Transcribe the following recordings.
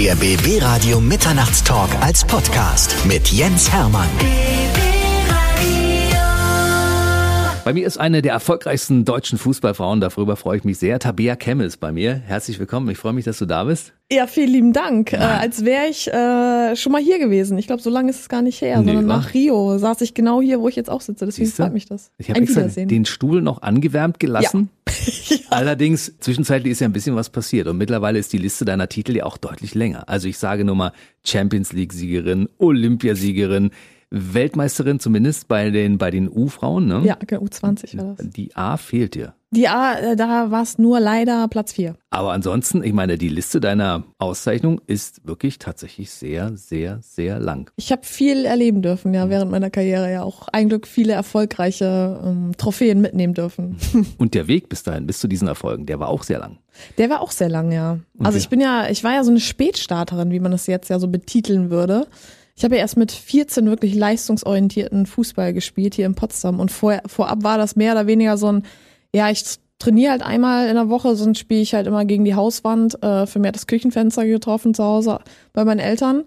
Der BB Radio Mitternachtstalk als Podcast mit Jens Hermann. Bei mir ist eine der erfolgreichsten deutschen Fußballfrauen, darüber freue ich mich sehr. Tabea Kemmel ist bei mir. Herzlich willkommen, ich freue mich, dass du da bist. Ja, vielen lieben Dank. Äh, als wäre ich äh, schon mal hier gewesen. Ich glaube, so lange ist es gar nicht her, Nee, sondern nach Rio saß ich genau hier, wo ich jetzt auch sitze. Deswegen Siehste? freut mich das. Ich habe den Stuhl noch angewärmt gelassen. Allerdings, zwischenzeitlich ist ja ein bisschen was passiert und mittlerweile ist die Liste deiner Titel ja auch deutlich länger. Also ich sage nur mal Champions League-Siegerin, Olympiasiegerin, Weltmeisterin zumindest bei den, bei den U-Frauen. Ne? Ja, genau, U20 war das. Die A fehlt dir. Die A, äh, da war es nur leider Platz 4. Aber ansonsten, ich meine, die Liste deiner Auszeichnung ist wirklich tatsächlich sehr, sehr, sehr lang. Ich habe viel erleben dürfen, ja, während meiner Karriere ja auch ein Glück viele erfolgreiche ähm, Trophäen mitnehmen dürfen. Und der Weg bis dahin, bis zu diesen Erfolgen, der war auch sehr lang. Der war auch sehr lang, ja. Also ich bin ja, ich war ja so eine Spätstarterin, wie man das jetzt ja so betiteln würde. Ich habe ja erst mit 14 wirklich leistungsorientierten Fußball gespielt hier in Potsdam und vor, vorab war das mehr oder weniger so ein, ja, ich trainiere halt einmal in der Woche, sonst spiele ich halt immer gegen die Hauswand. Äh, für mich hat das Küchenfenster getroffen zu Hause bei meinen Eltern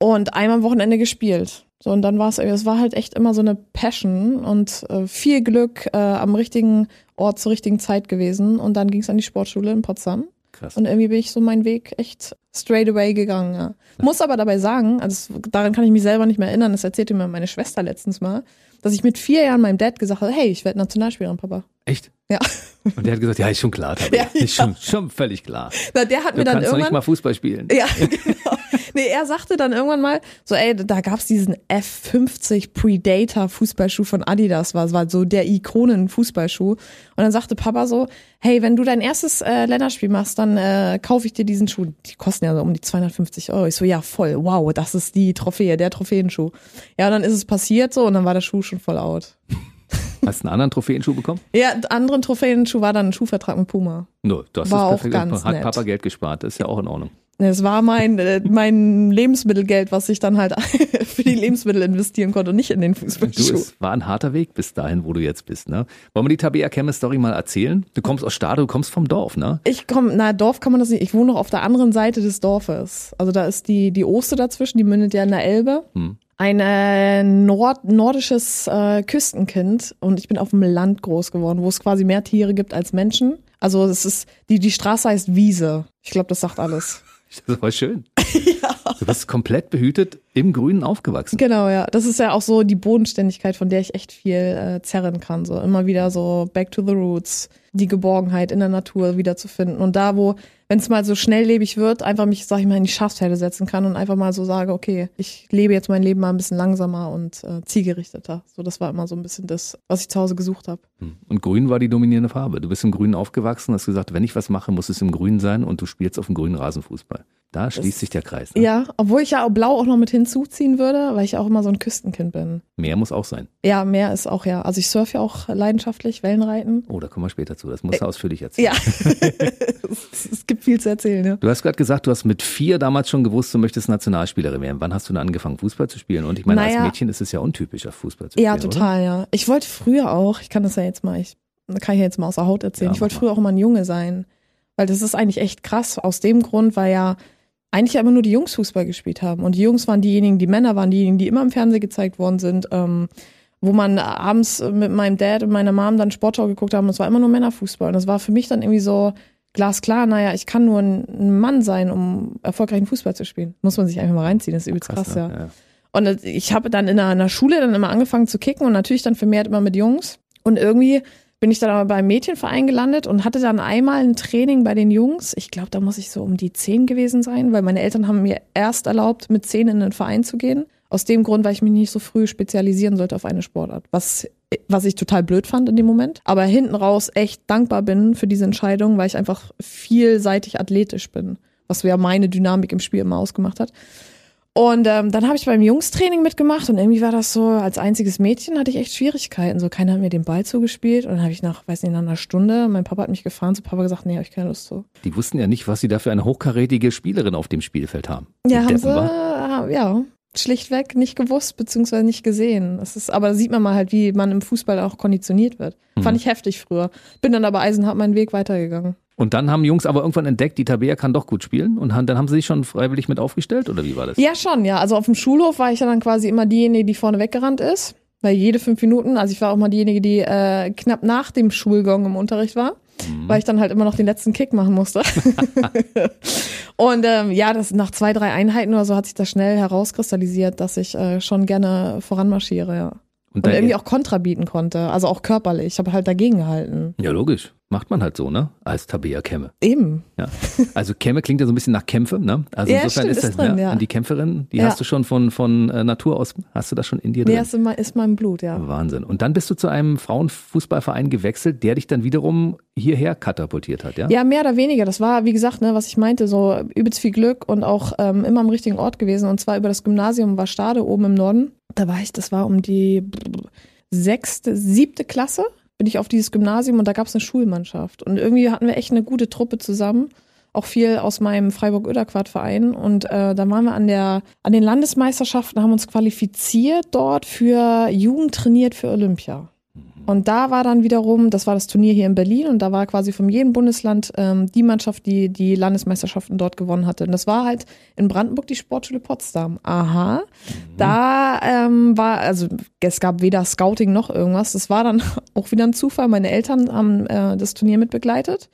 und einmal am Wochenende gespielt. So, und dann war es, es war halt echt immer so eine Passion und äh, viel Glück äh, am richtigen Ort zur richtigen Zeit gewesen. Und dann ging es an die Sportschule in Potsdam. Krass. Und irgendwie bin ich so meinen Weg echt straight away gegangen. Ja. Muss aber dabei sagen, also daran kann ich mich selber nicht mehr erinnern, das erzählte mir meine Schwester letztens mal, dass ich mit vier Jahren meinem Dad gesagt habe, hey, ich werde Nationalspielerin, Papa. Echt? Ja. Und der hat gesagt, ja, ist schon klar, Tabea. Ja, ist schon, schon völlig klar. Na, der hat Du mir dann kannst doch nicht irgendwann mal Fußball spielen. Ja, genau. Nee, er sagte dann irgendwann mal, so, ey, da gab's diesen F50 Predator Fußballschuh von Adidas, war, war so der Ikonen-Fußballschuh. Und dann sagte Papa so, hey, wenn du dein erstes äh, Länderspiel machst, dann äh, kaufe ich dir diesen Schuh. Die kosten ja so um die 250 Euro. Ich so, ja, voll, wow, das ist die Trophäe, der Trophäenschuh. Ja, und dann ist es passiert so und dann war der Schuh schon voll out. Hast du einen anderen Trophäenschuh bekommen? Ja, einen anderen Trophäenschuh war dann ein Schuhvertrag mit Puma. No, du hast War das auch perfekt ganz gemacht. Hat nett. Papa Geld gespart, das ist ja auch in Ordnung. Es war mein, äh, mein Lebensmittelgeld, was ich dann halt für die Lebensmittel investieren konnte und nicht in den Du, Fußballschuh. es war ein harter Weg bis dahin, wo du jetzt bist. Ne? Wollen wir die Tabea Kemme Story mal erzählen? Du kommst aus Stade, du kommst vom Dorf, ne? Ich komme, na, Dorf kann man das nicht. Ich wohne noch auf der anderen Seite des Dorfes. Also da ist die, die Oste dazwischen, die mündet ja in der Elbe. Ein äh, Nord, nordisches äh, Küstenkind und ich bin auf dem Land groß geworden, wo es quasi mehr Tiere gibt als Menschen. Also es ist, die, die Straße heißt Wiese. Ich glaube, das sagt alles. Das war schön. Du bist komplett behütet im Grünen aufgewachsen. Genau, ja. Das ist ja auch so die Bodenständigkeit, von der ich echt viel äh, zerren kann. So immer wieder so back to the roots, die Geborgenheit in der Natur wiederzufinden. Und da, wo, wenn es mal so schnelllebig wird, einfach mich, sag ich mal, in die Schafsherde setzen kann und einfach mal so sage, okay, ich lebe jetzt mein Leben mal ein bisschen langsamer und äh, zielgerichteter. So, das war immer so ein bisschen das, was ich zu Hause gesucht habe. Und Grün war die dominierende Farbe. Du bist im Grün aufgewachsen, hast gesagt, wenn ich was mache, muss es im Grün sein und du spielst auf dem grünen Rasenfußball. Da schließt sich der Kreis. Ne? Ja, obwohl ich ja auch Blau auch noch mit hinzuziehen würde, weil ich auch immer so ein Küstenkind bin. Mehr muss auch sein. Ja, mehr ist auch, ja. Also ich surfe ja auch leidenschaftlich, Wellenreiten. Oh, da kommen wir später zu. Das musst du ausführlich erzählen. Ja, es, es gibt viel zu erzählen. Ja. Du hast gerade gesagt, du hast mit vier damals schon gewusst, du möchtest Nationalspielerin werden. Wann hast du denn angefangen, Fußball zu spielen? Und ich meine, als Naja. Mädchen ist es ja untypisch, auf Fußball zu ja, spielen. total, ja. Ich wollte früher auch, ich kann das ja jetzt mal, ich kann ich ja jetzt mal aus der Haut erzählen. Ja, ich wollte früher auch immer ein Junge sein, weil das ist eigentlich echt krass. Aus dem Grund, weil ja eigentlich ja immer nur die Jungs Fußball gespielt haben und die Jungs waren diejenigen, die Männer waren diejenigen, die immer im Fernsehen gezeigt worden sind. Ähm, wo man abends mit meinem Dad und meiner Mom dann Sportschau geguckt haben, und es war immer nur Männerfußball. Und das war für mich dann irgendwie so glasklar, naja, ich kann nur ein Mann sein, um erfolgreichen Fußball zu spielen. Muss man sich einfach mal reinziehen, das ist übelst krass, ne? ja. Und das- ich habe dann in der, in der Schule dann immer angefangen zu kicken und natürlich dann vermehrt immer mit Jungs. Und irgendwie bin ich dann aber beim Mädchenverein gelandet und hatte dann einmal ein Training bei den Jungs. Ich glaube, da muss ich so um die zehn gewesen sein, weil meine Eltern haben mir erst erlaubt, mit zehn in den Verein zu gehen. Aus dem Grund, weil ich mich nicht so früh spezialisieren sollte auf eine Sportart. Was, was ich total blöd fand in dem Moment. Aber hinten raus echt dankbar bin für diese Entscheidung, weil ich einfach vielseitig athletisch bin. Was ja meine Dynamik im Spiel immer ausgemacht hat. Und ähm, dann habe ich beim Jungstraining mitgemacht und irgendwie war das so, als einziges Mädchen hatte ich echt Schwierigkeiten. So, keiner hat mir den Ball zugespielt und dann habe ich nach, weiß nicht, nach einer Stunde, mein Papa hat mich gefahren, zu Papa gesagt, nee, habe ich keine Lust so. Die wussten ja nicht, was sie da für eine hochkarätige Spielerin auf dem Spielfeld haben. Ja, Die haben Deppen, sie, wa? äh, ja, schlichtweg nicht gewusst, beziehungsweise nicht gesehen. Das ist, aber da sieht man mal halt, wie man im Fußball auch konditioniert wird. Fand ich heftig früher. Bin dann aber eisenhart meinen Weg weitergegangen. Und dann haben Jungs aber irgendwann entdeckt, die Tabea kann doch gut spielen und dann haben sie sich schon freiwillig mit aufgestellt oder wie war das? Ja, schon, ja. Also auf dem Schulhof war ich ja dann quasi immer diejenige, die vorne weggerannt ist. Weil jede fünf Minuten, also ich war auch mal diejenige, die äh, knapp nach dem Schulgong im Unterricht war, mhm. weil ich dann halt immer noch den letzten Kick machen musste. und ähm, ja, das nach zwei, drei Einheiten oder so hat sich das schnell herauskristallisiert, dass ich äh, schon gerne voranmarschiere, ja. Und, und irgendwie auch Kontra bieten konnte, also auch körperlich. Ich habe halt dagegen gehalten. Ja, logisch. Macht man halt so, ne? Als Tabea Kemme. Eben. Ja. Also Kemme klingt ja so ein bisschen nach Kämpfe, ne? Also ja, insofern stimmt, ist das, ist drin, ne? ja. Und die Kämpferin, die ja. hast du schon von, von äh, Natur aus, hast du das schon in dir drin? Ja, ist, in, ist meinem Blut, ja. Wahnsinn. Und dann bist du zu einem Frauenfußballverein gewechselt, der dich dann wiederum hierher katapultiert hat, ja? Ja, mehr oder weniger. Das war, wie gesagt, ne, was ich meinte, so übelst viel Glück und auch ähm, immer am richtigen Ort gewesen. Und zwar über das Gymnasium war Stade oben im Norden. Da war ich, das war um die sechste, siebte Klasse bin ich auf dieses Gymnasium und da gab es eine Schulmannschaft. Und irgendwie hatten wir echt eine gute Truppe zusammen. Auch viel aus meinem Freiburg-Oederquart-Verein. Und äh, da waren wir an, der, an den Landesmeisterschaften, haben uns qualifiziert dort für Jugend trainiert für Olympia. Und da war dann wiederum, das war das Turnier hier in Berlin und da war quasi von jedem Bundesland ähm, die Mannschaft, die die Landesmeisterschaften dort gewonnen hatte. Und das war halt in Brandenburg die Sportschule Potsdam. Aha. Mhm. Da ähm, war, also es gab weder Scouting noch irgendwas. Das war dann auch wieder ein Zufall. Meine Eltern haben äh, das Turnier mitbegleitet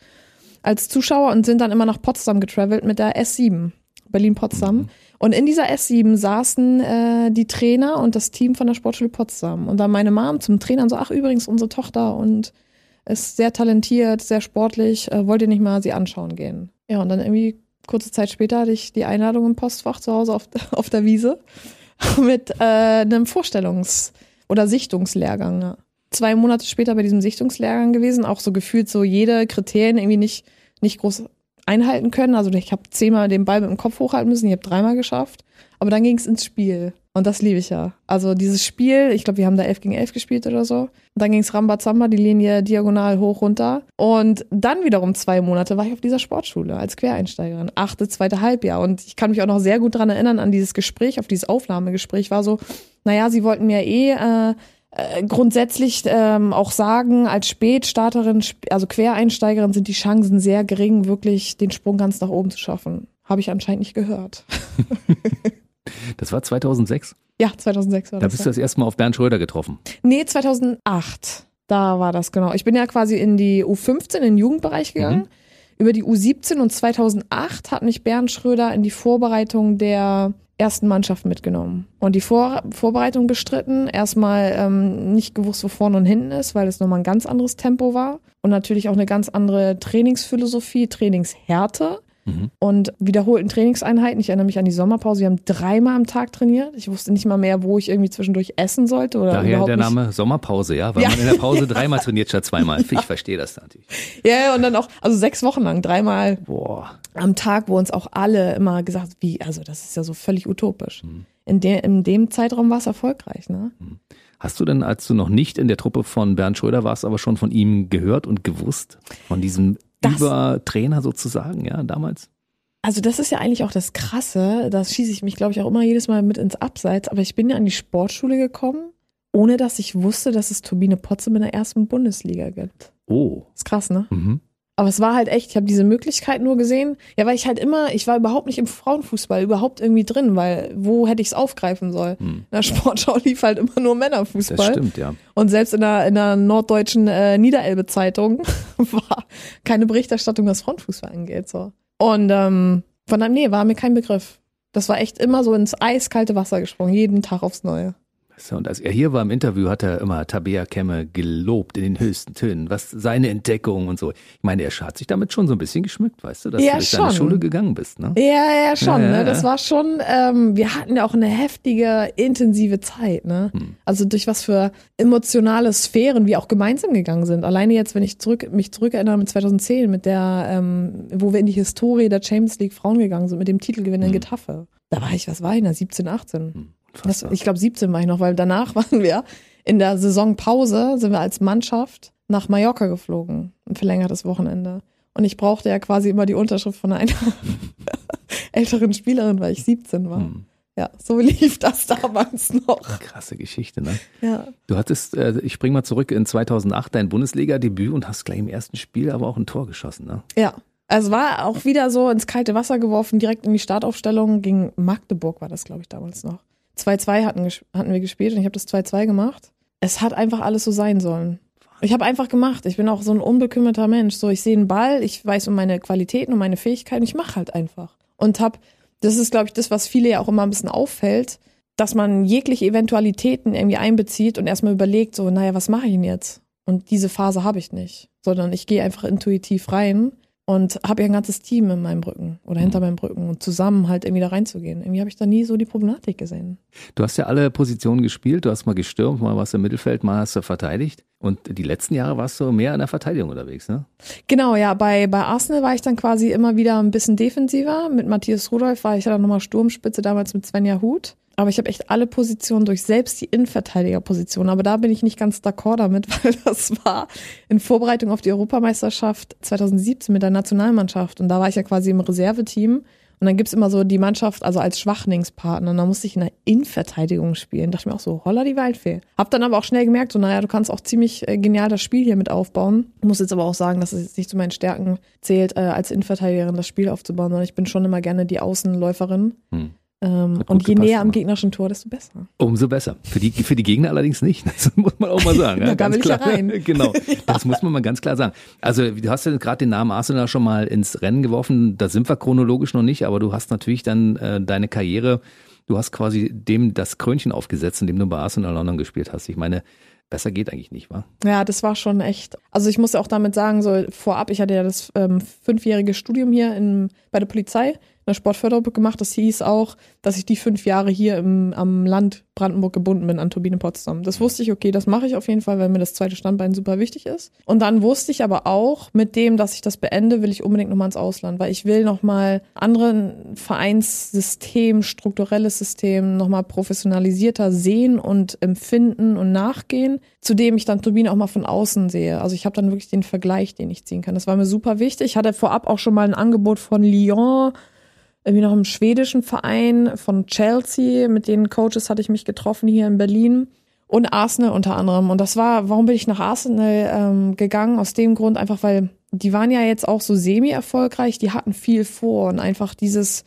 als Zuschauer und sind dann immer nach Potsdam getravelt mit der S7. Berlin-Potsdam. Mhm. Und in dieser S7 saßen äh, die Trainer und das Team von der Sportschule Potsdam. Und da meine Mom zum Trainer so, ach übrigens, unsere Tochter und ist sehr talentiert, sehr sportlich, äh, wollt ihr nicht mal sie anschauen gehen? Ja, und dann irgendwie kurze Zeit später hatte ich die Einladung im Postfach zu Hause auf, auf der Wiese mit äh, einem Vorstellungs- oder Sichtungslehrgang. Ja. Zwei Monate später bei diesem Sichtungslehrgang gewesen, auch so gefühlt so jede Kriterien irgendwie nicht, nicht groß einhalten können. Also ich habe zehnmal den Ball mit dem Kopf hochhalten müssen, ich habe dreimal geschafft. Aber dann ging es ins Spiel. Und das liebe ich ja. Also dieses Spiel, ich glaube, wir haben da 11 gegen 11 gespielt oder so. Und dann ging es Rambazamba, die Linie diagonal hoch runter. Und dann wiederum zwei Monate war ich auf dieser Sportschule als Quereinsteigerin. Achte, zweite Halbjahr. Und ich kann mich auch noch sehr gut dran erinnern an dieses Gespräch, auf dieses Aufnahmegespräch. War so, naja, sie wollten mir eh äh, äh, grundsätzlich ähm, auch sagen, als Spätstarterin, also Quereinsteigerin, sind die Chancen sehr gering, wirklich den Sprung ganz nach oben zu schaffen. Habe ich anscheinend nicht gehört. das war 2006? Ja, 2006 war da das. Da bist du das erste Mal auf Bernd Schröder getroffen. Nee, 2008. Da war das genau. Ich bin ja quasi in die U15, in den Jugendbereich gegangen. Mhm. Über die U17 und 2008 hat mich Bernd Schröder in die Vorbereitung der ersten Mannschaft mitgenommen und die Vor Vorbereitung bestritten. Erstmal ähm, nicht gewusst, wo vorne und hinten ist, weil es nochmal ein ganz anderes Tempo war und natürlich auch eine ganz andere Trainingsphilosophie, Trainingshärte. Mhm. Und wiederholten Trainingseinheiten. Ich erinnere mich an die Sommerpause. Wir haben dreimal am Tag trainiert. Ich wusste nicht mal mehr, wo ich irgendwie zwischendurch essen sollte. Oder Daher der Name Sommerpause, ja, weil ja. man in der Pause dreimal trainiert statt zweimal. Ich verstehe das natürlich. Ja, und dann auch, also sechs Wochen lang, dreimal Boah. Am Tag, wo uns auch alle immer gesagt, wie, also das ist ja so völlig utopisch. Mhm. In, de, in dem Zeitraum war es erfolgreich, ne? Mhm. Hast du denn, als du noch nicht in der Truppe von Bernd Schröder warst, aber schon von ihm gehört und gewusst? Von diesem das, über Trainer sozusagen, ja, damals? Also das ist ja eigentlich auch das Krasse. Das schieße ich mich, glaube ich, auch immer jedes Mal mit ins Abseits. Aber ich bin ja an die Sportschule gekommen, ohne dass ich wusste, dass es Turbine Potsdam in der ersten Bundesliga gibt. Oh. Ist krass, ne? Mhm. Aber es war halt echt, ich habe diese Möglichkeit nur gesehen. Ja, weil ich halt immer, ich war überhaupt nicht im Frauenfußball, überhaupt irgendwie drin, weil wo hätte ich es aufgreifen sollen? Hm. In der Sportschau lief halt immer nur Männerfußball. Das stimmt, ja. Und selbst in der, in der norddeutschen äh, Niederelbe-Zeitung war keine Berichterstattung, was Frauenfußball angeht. So. Und ähm, von einem, nee, war mir kein Begriff. Das war echt immer so ins eiskalte Wasser gesprungen, jeden Tag aufs Neue. Und als er hier war im Interview, hat er immer Tabea Kemme gelobt in den höchsten Tönen, was seine Entdeckung und so. Ich meine, er hat sich damit schon so ein bisschen geschmückt, weißt du, dass ja, du durch deine Schule gegangen bist, ne? Ja, ja, schon. Ja, ja, ne? Das war schon, ähm, wir hatten ja auch eine heftige, intensive Zeit, ne? Hm. Also durch was für emotionale Sphären wir auch gemeinsam gegangen sind. Alleine jetzt, wenn ich zurück, mich zurückerinnere mit 2010, mit der, ähm, wo wir in die Historie der Champions League Frauen gegangen sind, mit dem Titelgewinn in hm. Getafe. Da war ich, was war ich da? 17, 18. Hm. Das, ich glaube 17 war ich noch, weil danach waren wir in der Saisonpause, sind wir als Mannschaft nach Mallorca geflogen, ein verlängertes Wochenende. Und ich brauchte ja quasi immer die Unterschrift von einer älteren Spielerin, weil ich 17 war. Hm. Ja, so lief das damals noch. Krasse Geschichte, ne? Ja. Du hattest, äh, ich spring mal zurück in 2008, dein Bundesliga-Debüt und hast gleich im ersten Spiel aber auch ein Tor geschossen, ne? Ja. Also war auch wieder so ins kalte Wasser geworfen, direkt in die Startaufstellung. Gegen Magdeburg war das, glaube ich, damals noch. 2-2 hatten, hatten wir gespielt und ich habe das 2-2 gemacht. Es hat einfach alles so sein sollen. Ich habe einfach gemacht. Ich bin auch so ein unbekümmerter Mensch. So, ich sehe einen Ball, ich weiß um meine Qualitäten, um meine Fähigkeiten, ich mache halt einfach. Und hab, das ist, glaube ich, das, was viele ja auch immer ein bisschen auffällt, dass man jegliche Eventualitäten irgendwie einbezieht und erstmal überlegt, so, naja, was mache ich denn jetzt? Und diese Phase habe ich nicht. Sondern ich gehe einfach intuitiv rein und habe ja ein ganzes Team in meinem Rücken oder hinter meinem Rücken und zusammen halt irgendwie da reinzugehen. Irgendwie habe ich da nie so die Problematik gesehen. Du hast ja alle Positionen gespielt, du hast mal gestürmt, mal warst du im Mittelfeld, mal hast du verteidigt. Und die letzten Jahre warst du mehr in der Verteidigung unterwegs, ne? Genau, ja. Bei, bei Arsenal war ich dann quasi immer wieder ein bisschen defensiver. Mit Matthias Rudolph war ich ja dann nochmal Sturmspitze damals mit Svenja Huth. Aber ich habe echt alle Positionen durch, selbst die Innenverteidigerposition. Aber da bin ich nicht ganz d'accord damit, weil das war in Vorbereitung auf die Europameisterschaft 2017 mit der Nationalmannschaft. Und da war ich ja quasi im Reserveteam. Und dann gibt's immer so die Mannschaft, also als Schwachlingspartner. Und da musste ich in der Innenverteidigung spielen. Dachte mir auch so, holla die Waldfee. Hab dann aber auch schnell gemerkt, so, naja, du kannst auch ziemlich äh, genial das Spiel hier mit aufbauen. Muss jetzt aber auch sagen, dass es jetzt nicht zu meinen Stärken zählt, äh, als Innenverteidigerin das Spiel aufzubauen, sondern ich bin schon immer gerne die Außenläuferin. Hm. Ähm, und je näher am gegnerischen Tor, desto besser. Umso besser. Für die, für die Gegner allerdings nicht. Das muss man auch mal sagen. Da will klar. ich ja rein. genau. Das muss man mal ganz klar sagen. Also, du hast ja gerade den Namen Arsenal schon mal ins Rennen geworfen. Da sind wir chronologisch noch nicht, aber du hast natürlich dann äh, deine Karriere, du hast quasi dem das Krönchen aufgesetzt, indem du bei Arsenal London gespielt hast. Ich meine, Besser geht eigentlich nicht, wa? Ja, das war schon echt. Also ich muss ja auch damit sagen, so vorab, ich hatte ja das ähm, fünfjährige Studium hier in, bei der Polizei einer Sportförderung gemacht. Das hieß auch, dass ich die fünf Jahre hier im, am Land Brandenburg gebunden bin an Turbine Potsdam. Das wusste ich, okay, das mache ich auf jeden Fall, weil mir das zweite Standbein super wichtig ist. Und dann wusste ich aber auch, mit dem, dass ich das beende, will ich unbedingt nochmal ins Ausland, weil ich will nochmal anderen Vereinssystem, strukturelles System nochmal professionalisierter sehen und empfinden und nachgehen, zu dem ich dann Turbine auch mal von außen sehe. Also ich habe dann wirklich den Vergleich, den ich ziehen kann. Das war mir super wichtig. Ich hatte vorab auch schon mal ein Angebot von Lyon, irgendwie noch im schwedischen Verein von Chelsea. Mit den Coaches hatte ich mich getroffen hier in Berlin. Und Arsenal unter anderem. Und das war, warum bin ich nach Arsenal ähm, gegangen? Aus dem Grund einfach, weil die waren ja jetzt auch so semi-erfolgreich, die hatten viel vor und einfach dieses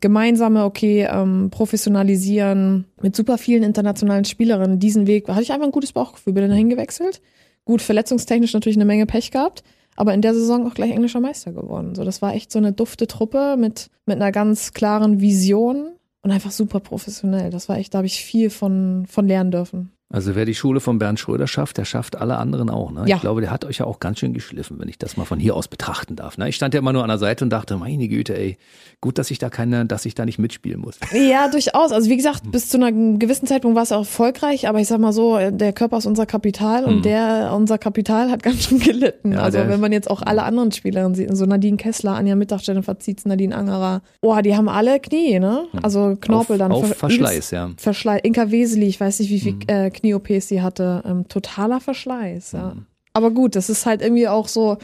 gemeinsame, okay, ähm, professionalisieren mit super vielen internationalen Spielerinnen, diesen Weg, hatte ich einfach ein gutes Bauchgefühl, bin dann hingewechselt. Gut, verletzungstechnisch natürlich eine Menge Pech gehabt, aber in der Saison auch gleich englischer Meister geworden. So, das war echt so eine dufte Truppe mit, mit einer ganz klaren Vision und einfach super professionell. Das war echt, da habe ich viel von, von lernen dürfen. Also wer die Schule von Bernd Schröder schafft, der schafft alle anderen auch. Ne? Ja. Ich glaube, der hat euch ja auch ganz schön geschliffen, wenn ich das mal von hier aus betrachten darf. Ne? Ich stand ja immer nur an der Seite und dachte, meine Güte, ey, gut, dass ich da keine, dass ich da nicht mitspielen muss. Ja, durchaus. Also wie gesagt, bis zu einem gewissen Zeitpunkt war es auch erfolgreich, aber ich sag mal so, der Körper ist unser Kapital und hm. der, unser Kapital hat ganz schön gelitten. Ja, also wenn man jetzt auch alle anderen Spielerinnen sieht, so Nadine Kessler, Anja Mittag, Jennifer Zietz, Nadine Angerer, oh, die haben alle Knie, ne? Hm. Also Knorpel auf, dann. Auf Verschleiß, ja. Verschleiß. Inka Weseli, ich weiß nicht, wie viel hm. äh, Knie-OPs sie hatte hatte. Ähm, totaler Verschleiß, ja. Mhm. Aber gut, das ist halt irgendwie auch so,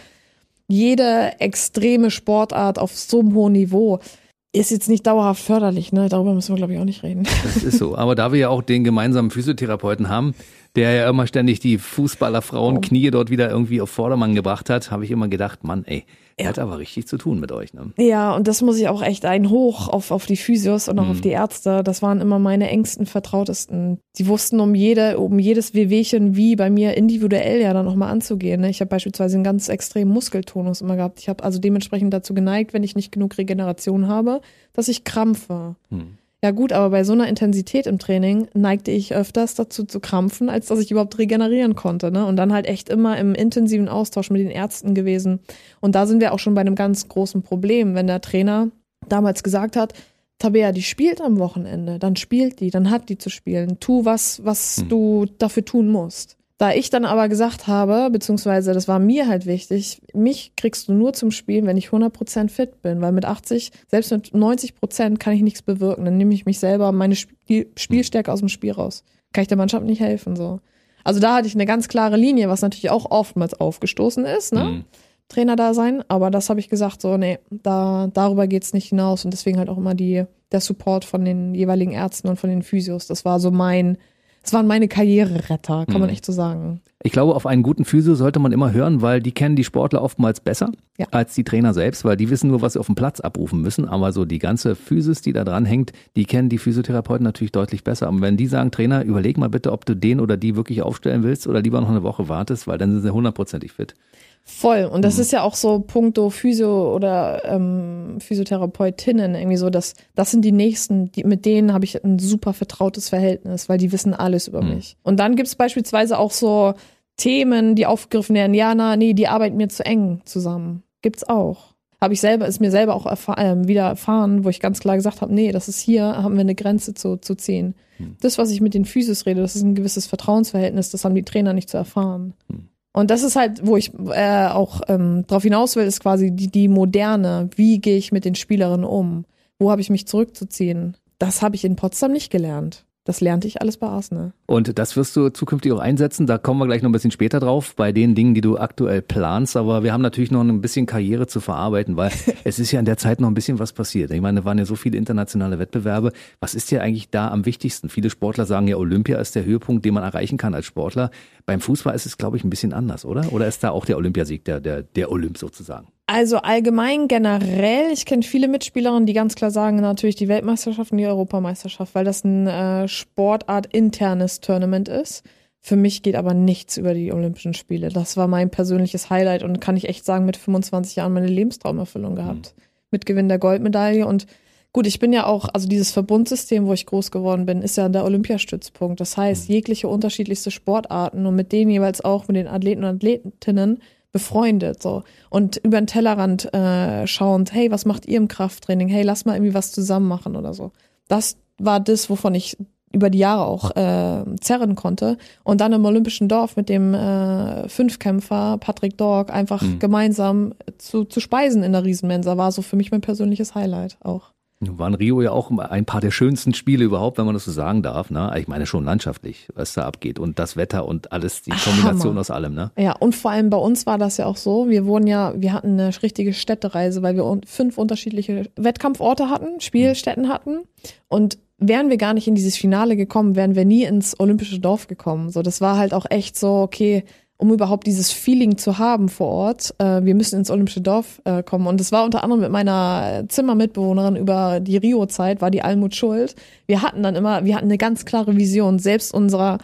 jede extreme Sportart auf so einem hohen Niveau ist jetzt nicht dauerhaft förderlich, ne? Darüber müssen wir, glaube ich, auch nicht reden. Das ist so. Aber da wir ja auch den gemeinsamen Physiotherapeuten haben, der ja immer ständig die Fußballerfrauen Knie dort wieder irgendwie auf Vordermann gebracht hat, habe ich immer gedacht, Mann, ey, er hat aber richtig zu tun mit euch. Ne? Ja, und das muss ich auch echt ein Hoch auf, auf die Physios und auch mhm. auf die Ärzte. Das waren immer meine engsten, vertrautesten. Die wussten um jede, um jedes Wehwehchen wie bei mir individuell ja dann nochmal anzugehen. Ne? Ich habe beispielsweise einen ganz extremen Muskeltonus immer gehabt. Ich habe also dementsprechend dazu geneigt, wenn ich nicht genug Regeneration habe, dass ich krampfe. Mhm. Ja gut, aber bei so einer Intensität im Training neigte ich öfters dazu zu krampfen, als dass ich überhaupt regenerieren konnte. Ne? Und dann halt echt immer im intensiven Austausch mit den Ärzten gewesen. Und da sind wir auch schon bei einem ganz großen Problem, wenn der Trainer damals gesagt hat, Tabea, die spielt am Wochenende, dann spielt die, dann hat die zu spielen. Tu was, was hm. du dafür tun musst. Da ich dann aber gesagt habe, beziehungsweise das war mir halt wichtig, mich kriegst du nur zum Spielen, wenn ich 100% fit bin, weil mit 80, selbst mit 90% kann ich nichts bewirken. Dann nehme ich mich selber meine Spiel Spielstärke aus dem Spiel raus. Kann ich der Mannschaft nicht helfen, so. Also da hatte ich eine ganz klare Linie, was natürlich auch oftmals aufgestoßen ist, ne? Mhm. Trainer da sein, aber das habe ich gesagt, so, nee, da, darüber geht's nicht hinaus und deswegen halt auch immer die, der Support von den jeweiligen Ärzten und von den Physios. Das war so mein, das waren meine Karriereretter, kann man Mhm. echt so sagen. Ich glaube, auf einen guten Physio sollte man immer hören, weil die kennen die Sportler oftmals besser Ja. als die Trainer selbst, weil die wissen nur, was sie auf dem Platz abrufen müssen. Aber so die ganze Physis, die da dran hängt, die kennen die Physiotherapeuten natürlich deutlich besser. Und wenn die sagen, Trainer, überleg mal bitte, ob du den oder die wirklich aufstellen willst oder lieber noch eine Woche wartest, weil dann sind sie hundertprozentig fit. Voll. Und Mhm. das ist ja auch so puncto Physio oder ähm, Physiotherapeutinnen irgendwie so, dass das sind die nächsten, die, mit denen habe ich ein super vertrautes Verhältnis, weil die wissen alles über Mhm. mich. Und dann gibt's beispielsweise auch so Themen, die aufgegriffen werden, ja, na, nee, die arbeiten mir zu eng zusammen. Gibt's auch. Habe ich selber, ist mir selber auch erfahr ähm, wieder erfahren, wo ich ganz klar gesagt habe, nee, das ist hier, haben wir eine Grenze zu, zu ziehen. Hm. Das, was ich mit den Physios rede, das ist ein gewisses Vertrauensverhältnis, das haben die Trainer nicht zu erfahren. Und das ist halt, wo ich äh, auch ähm, drauf hinaus will, ist quasi die, die moderne. Wie gehe ich mit den Spielerinnen um? Wo habe ich mich zurückzuziehen? Das habe ich in Potsdam nicht gelernt. Das lernte ich alles bei Arsenal. Und das wirst du zukünftig auch einsetzen. Da kommen wir gleich noch ein bisschen später drauf, bei den Dingen, die du aktuell planst. Aber wir haben natürlich noch ein bisschen Karriere zu verarbeiten, weil es ist ja in der Zeit noch ein bisschen was passiert. Ich meine, da waren ja so viele internationale Wettbewerbe. Was ist dir eigentlich da am wichtigsten? Viele Sportler sagen ja, Olympia ist der Höhepunkt, den man erreichen kann als Sportler. Beim Fußball ist es, glaube ich, ein bisschen anders, oder? Oder ist da auch der Olympiasieg der, der, der Olymp sozusagen? Also allgemein generell, ich kenne viele Mitspielerinnen, die ganz klar sagen, natürlich die Weltmeisterschaft und die Europameisterschaft, weil das ein äh, Sportart internes Tournament ist. Für mich geht aber nichts über die Olympischen Spiele. Das war mein persönliches Highlight und kann ich echt sagen, mit 25 Jahren meine Lebenstraumerfüllung gehabt. Mit Gewinn der Goldmedaille und Gut, ich bin ja auch, also dieses Verbundsystem, wo ich groß geworden bin, ist ja der Olympiastützpunkt. Das heißt, jegliche unterschiedlichste Sportarten und mit denen jeweils auch mit den Athleten und Athletinnen befreundet so und über den Tellerrand äh, schauend, hey, was macht ihr im Krafttraining? Hey, lass mal irgendwie was zusammen machen oder so. Das war das, wovon ich über die Jahre auch äh, zerren konnte und dann im Olympischen Dorf mit dem äh, Fünfkämpfer Patrick Dork einfach Mhm. gemeinsam zu, zu speisen in der Riesenmensa war so für mich mein persönliches Highlight auch. Nun waren Rio ja auch ein paar der schönsten Spiele überhaupt, wenn man das so sagen darf. Ne? Ich meine schon landschaftlich, was da abgeht und das Wetter und alles, die Kombination Hammer. aus allem. Ne? Ja, und vor allem bei uns war das ja auch so. Wir wurden ja, wir hatten eine richtige Städtereise, weil wir fünf unterschiedliche Wettkampforte hatten, Spielstätten hatten. Und wären wir gar nicht in dieses Finale gekommen, wären wir nie ins Olympische Dorf gekommen. So, das war halt auch echt so, okay, um überhaupt dieses Feeling zu haben vor Ort, äh, wir müssen ins Olympische Dorf äh, kommen. Und das war unter anderem mit meiner Zimmermitbewohnerin über die Rio-Zeit, war die Almut schuld. Wir hatten dann immer, wir hatten eine ganz klare Vision, selbst unserer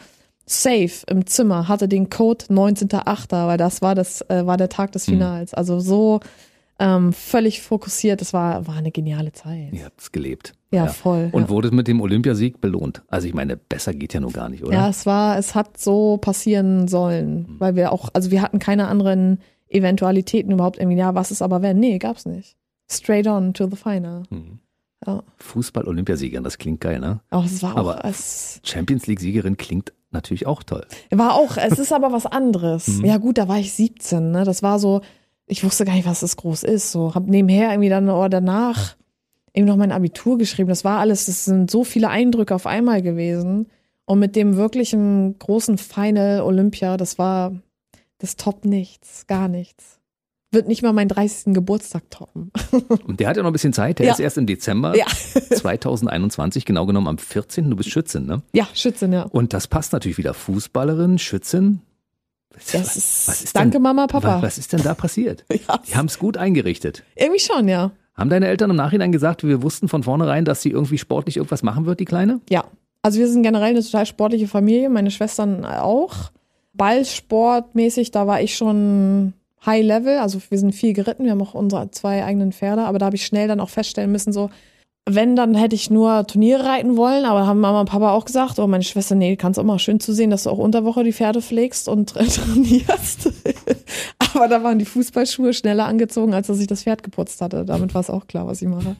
Safe im Zimmer hatte den Code 19.8., weil das war das äh, war der Tag des Finals. Also so ähm, völlig fokussiert. Das war war eine geniale Zeit. Ihr habt es gelebt. Ja, voll. Und ja. wurde mit dem Olympiasieg belohnt. Also ich meine, besser geht ja nur gar nicht, oder? ja, es war, es hat so passieren sollen, weil wir auch, also wir hatten keine anderen Eventualitäten überhaupt irgendwie. Ja, was ist aber wenn? Nee, gab's nicht. Straight on to the final. Mhm. Ja. Fußball-Olympiasieger, das klingt geil, ne? Aber es war auch, Aber- es Champions League-Siegerin klingt natürlich auch toll. War auch, es ist aber was anderes. Mhm. Ja gut, da war ich 17, ne? Das war so, ich wusste gar nicht, was das groß ist. So, hab nebenher irgendwie dann oder danach eben noch mein Abitur geschrieben. Das war alles, das sind so viele Eindrücke auf einmal gewesen. Und mit dem wirklichen großen Final Olympia, das war das top nichts, gar nichts. Wird nicht mal meinen 30. Geburtstag toppen. Und der hat ja noch ein bisschen Zeit. Der Ja. ist erst im Dezember Ja. 2021, genau genommen am 14. Du bist Schützin, ne? Ja, Schützin, ja. Und das passt natürlich wieder. Fußballerin, Schützin. Das ist, was ist danke denn, Mama, Papa. Was, was ist denn da passiert? Ja, Die haben es gut eingerichtet. irgendwie schon, ja. Haben deine Eltern im Nachhinein gesagt, wir wussten von vornherein, dass sie irgendwie sportlich irgendwas machen wird, die Kleine? Ja, also wir sind generell eine total sportliche Familie, meine Schwestern auch. Ballsportmäßig, da war ich schon High Level, also wir sind viel geritten, wir haben auch unsere zwei eigenen Pferde, aber da habe ich schnell dann auch feststellen müssen, so, wenn, dann hätte ich nur Turniere reiten wollen, aber haben Mama und Papa auch gesagt, oh, meine Schwester, nee, kannst auch mal schön zu sehen, dass du auch unter Woche die Pferde pflegst und trainierst. aber da waren die Fußballschuhe schneller angezogen, als dass ich das Pferd geputzt hatte. Damit war es auch klar, was ich mache.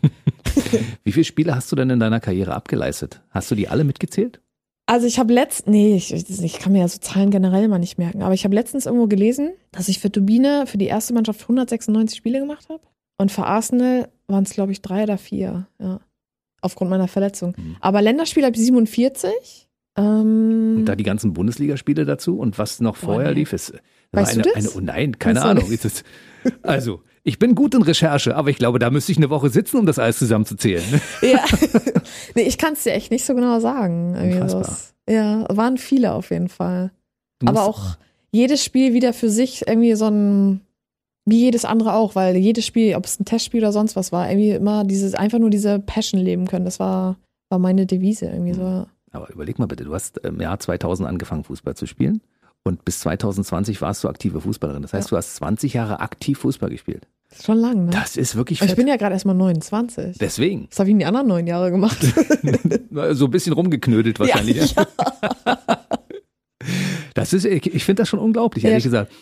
Wie viele Spiele hast du denn in deiner Karriere abgeleistet? Hast du die alle mitgezählt? Also ich habe letzt, nee, ich, ich kann mir ja so Zahlen generell mal nicht merken, aber ich habe letztens irgendwo gelesen, dass ich für Turbine für die erste Mannschaft 196 Spiele gemacht habe und für Arsenal waren es glaube ich drei oder vier, ja, aufgrund meiner Verletzung. Mhm. Aber Länderspiel habe ich 47. Ähm, Und da die ganzen Bundesligaspiele dazu und was noch vorher nee. lief, ist Weißt eine, du das? Eine, oh nein, keine so. Ahnung. Es, also, ich bin gut in Recherche, aber ich glaube, da müsste ich eine Woche sitzen, um das alles zusammenzuzählen. Ja. nee, ich kann es dir echt nicht so genau sagen. Ja, waren viele auf jeden Fall. Aber auch jedes Spiel wieder für sich irgendwie so ein, wie jedes andere auch, weil jedes Spiel, ob es ein Testspiel oder sonst was war, irgendwie immer dieses, einfach nur diese Passion leben können. Das war, war meine Devise irgendwie so. Aber überleg mal bitte, du hast im Jahr 2000 angefangen, Fußball zu spielen. Und bis 2020 warst du aktive Fußballerin. Das heißt, du hast 20 Jahre aktiv Fußball gespielt. Das ist schon lang, ne? Das ist wirklich Aber ich fett. bin ja gerade erst mal 29. Deswegen. Das habe ich in die anderen neun Jahre gemacht. So ein bisschen rumgeknödelt wahrscheinlich. Ja, Ja. Das ist, ich, ich finde das schon unglaublich, Ja. ehrlich gesagt.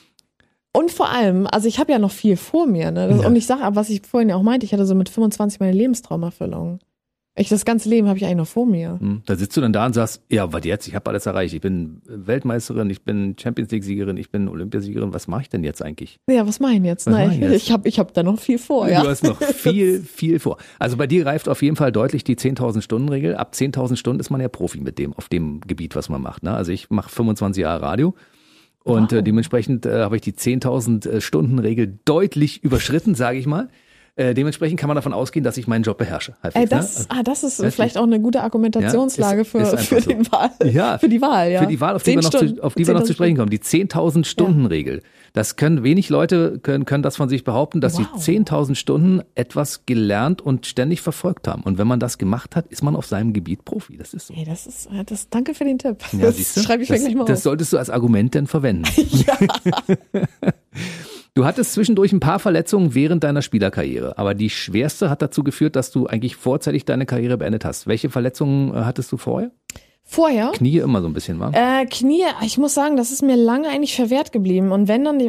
Und vor allem, also ich habe ja noch viel vor mir. Ne? Das, Ja. Und ich sage, was ich vorhin ja auch meinte, ich hatte so mit 25 meine Lebenstraumerfüllung. Ich, das ganze Leben habe ich eigentlich noch vor mir. Hm, Da sitzt du dann da und sagst, ja, was jetzt? Ich habe alles erreicht. Ich bin Weltmeisterin, ich bin Champions League-Siegerin, ich bin Olympiasiegerin. Was mache ich denn jetzt eigentlich? Ja, was mache ich jetzt? Was Nein, ich jetzt? ich habe ich hab da noch viel vor, ja. Du hast noch viel, viel vor. Also bei dir reift auf jeden Fall deutlich die 10.000 Stunden Regel. Ab 10.000 Stunden ist man ja Profi mit dem, auf dem Gebiet, was man macht. Ne? Also ich mache 25 Jahre Radio. Und Wow. äh, dementsprechend äh, habe ich die 10.000 äh, Stunden Regel deutlich überschritten, sage ich mal. Äh, dementsprechend kann man davon ausgehen, dass ich meinen Job beherrsche. Halbwegs, das, ne? ah, das ist Wirklich? vielleicht auch eine gute Argumentationslage Ja, ist- ist für, einfach für, so. Wahl, Ja, für die Wahl. Ja. Für die Wahl, auf die, wir noch, zu, auf die wir noch zu 10.000 sprechen kommen. Die 10.000 Stunden Regel. Das können wenig Leute können, können das von sich behaupten, dass Wow. sie 10.000 Stunden etwas gelernt und ständig verfolgt haben. Und wenn man das gemacht hat, ist man auf seinem Gebiet Profi. Das ist so. Ey, das ist, ja, das, danke für den Tipp. Ja, das schreibe ich das, gleich mal das auf. solltest du als Argument denn verwenden. Du hattest zwischendurch ein paar Verletzungen während deiner Spielerkarriere, aber die schwerste hat dazu geführt, dass du eigentlich vorzeitig deine Karriere beendet hast. Welche Verletzungen äh, hattest du vorher? Vorher? Knie immer so ein bisschen, war? Äh, Knie, ich muss sagen, das ist mir lange eigentlich verwehrt geblieben. Und wenn dann,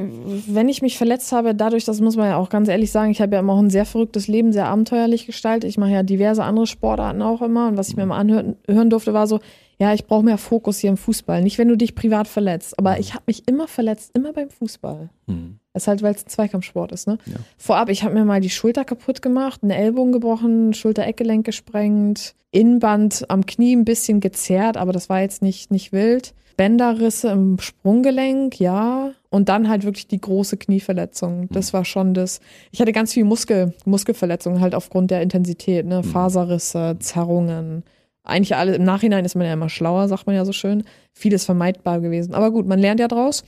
wenn ich mich verletzt habe, dadurch, das muss man ja auch ganz ehrlich sagen, ich habe ja immer auch ein sehr verrücktes Leben, sehr abenteuerlich gestaltet. Ich mache ja diverse andere Sportarten auch immer. Und was ich mir mal anhören hören durfte, war so, ja, ich brauche mehr Fokus hier im Fußball. Nicht, wenn du dich privat verletzt. Aber ich habe mich immer verletzt, immer beim Fußball. Hm. Das ist halt, weil es ein Zweikampfsport ist, ne? Ja. Vorab, ich habe mir mal die Schulter kaputt gemacht, einen Ellbogen gebrochen, Schulter-Eckgelenk gesprengt, Innenband am Knie ein bisschen gezerrt, aber das war jetzt nicht, nicht wild. Bänderrisse im Sprunggelenk, ja. Und dann halt wirklich die große Knieverletzung. Das war schon das. Ich hatte ganz viel Muskel, Muskelverletzungen halt aufgrund der Intensität, ne? Faserrisse, Zerrungen. Eigentlich alle, im Nachhinein ist man ja immer schlauer, sagt man ja so schön. Vieles vermeidbar gewesen. Aber gut, man lernt ja draus.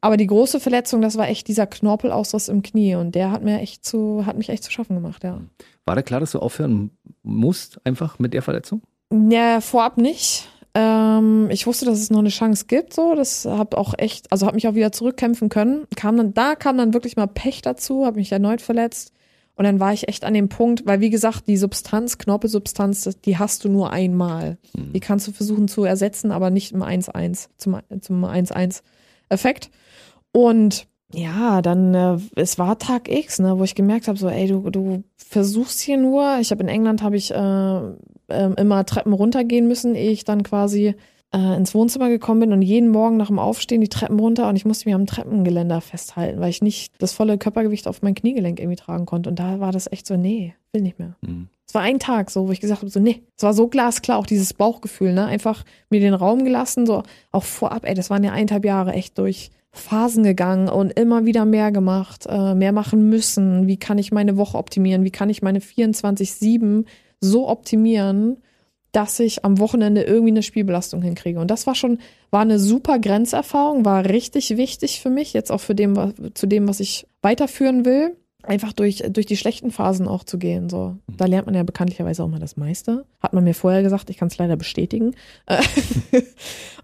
Aber die große Verletzung, das war echt dieser Knorpelausriss im Knie und der hat mir echt zu, hat mich echt zu schaffen gemacht, ja. War da klar, dass du aufhören musst, einfach mit der Verletzung? Ja, vorab nicht. Ähm, ich wusste, dass es noch eine Chance gibt, so. Das hab auch echt, also hab mich auch wieder zurückkämpfen können. Kam dann, da kam dann wirklich mal Pech dazu, habe mich erneut verletzt. Und dann war ich echt an dem Punkt, weil wie gesagt, die Substanz, Knorpelsubstanz, die hast du nur einmal. Die kannst du versuchen zu ersetzen, aber nicht im 1-1, zum, zum 1-1-Effekt. Und ja, dann, äh, es war Tag X, ne, wo ich gemerkt habe, so, ey, du, du versuchst hier nur. Ich habe in England habe ich äh, ähm, immer Treppen runtergehen müssen, ehe ich dann quasi äh, ins Wohnzimmer gekommen bin und jeden Morgen nach dem Aufstehen die Treppen runter und ich musste mich am Treppengeländer festhalten, weil ich nicht das volle Körpergewicht auf mein Kniegelenk irgendwie tragen konnte. Und da war das echt so, nee, will nicht mehr. Hm. Es war ein Tag so, wo ich gesagt habe, so, nee, es war so glasklar, auch dieses Bauchgefühl, ne? Einfach mir den Raum gelassen, so auch vorab, ey, das waren ja eineinhalb Jahre echt durch Phasen gegangen und immer wieder mehr gemacht, äh, mehr machen müssen. Wie kann ich meine Woche optimieren? Wie kann ich meine 24-7 so optimieren, dass ich am Wochenende irgendwie eine Spielbelastung hinkriege? Und das war schon, war eine super Grenzerfahrung, war richtig wichtig für mich, jetzt auch für dem, zu dem, was ich weiterführen will einfach durch, durch die schlechten Phasen auch zu gehen. So. Da lernt man ja bekanntlicherweise auch mal das meiste. Hat man mir vorher gesagt, ich kann es leider bestätigen.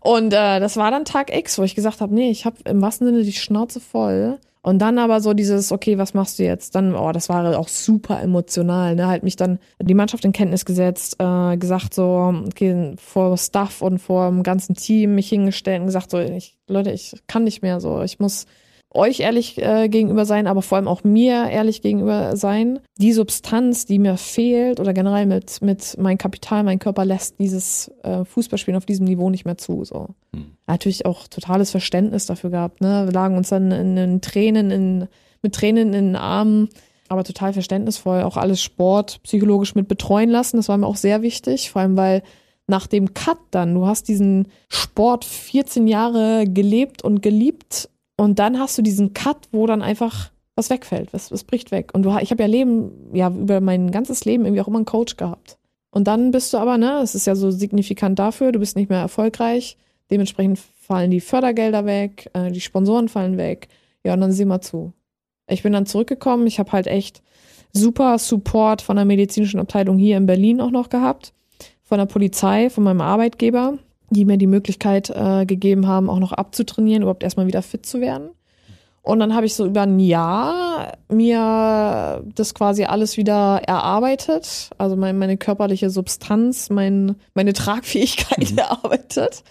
Und äh, das war dann Tag X, wo ich gesagt habe, nee, ich habe im wahrsten Sinne die Schnauze voll. Und dann aber so dieses, okay, was machst du jetzt? Dann, oh, das war auch super emotional, ne? Halt mich dann die Mannschaft in Kenntnis gesetzt, äh, gesagt so, okay, vor Staff und vor dem ganzen Team mich hingestellt und gesagt so, ich, Leute, ich kann nicht mehr so, ich muss euch ehrlich äh, gegenüber sein, aber vor allem auch mir ehrlich gegenüber sein. Die Substanz, die mir fehlt oder generell mit, mit mein Kapital, mein Körper lässt dieses äh, Fußballspielen auf diesem Niveau nicht mehr zu. So. Hm. Natürlich auch totales Verständnis dafür gehabt. Ne? Wir lagen uns dann in, in Tränen, in, mit Tränen in den Armen, aber total verständnisvoll. Auch alles Sport psychologisch mit betreuen lassen. Das war mir auch sehr wichtig, vor allem weil nach dem Cut dann, du hast diesen Sport 14 Jahre gelebt und geliebt Und dann hast du diesen Cut, wo dann einfach was wegfällt, was, was bricht weg. Und du, ich habe ja Leben, ja, über mein ganzes Leben irgendwie auch immer einen Coach gehabt. Und dann bist du aber, ne, es ist ja so signifikant dafür, du bist nicht mehr erfolgreich. Dementsprechend fallen die Fördergelder weg, äh, die Sponsoren fallen weg. Ja, und dann sieh mal zu. Ich bin dann zurückgekommen. Ich habe halt echt super Support von der medizinischen Abteilung hier in Berlin auch noch gehabt, von der Polizei, von meinem Arbeitgeber, die mir die Möglichkeit äh, gegeben haben, auch noch abzutrainieren, überhaupt erstmal wieder fit zu werden. Und dann habe ich so über ein Jahr mir das quasi alles wieder erarbeitet, also mein, meine körperliche Substanz, mein, meine Tragfähigkeit mhm. erarbeitet.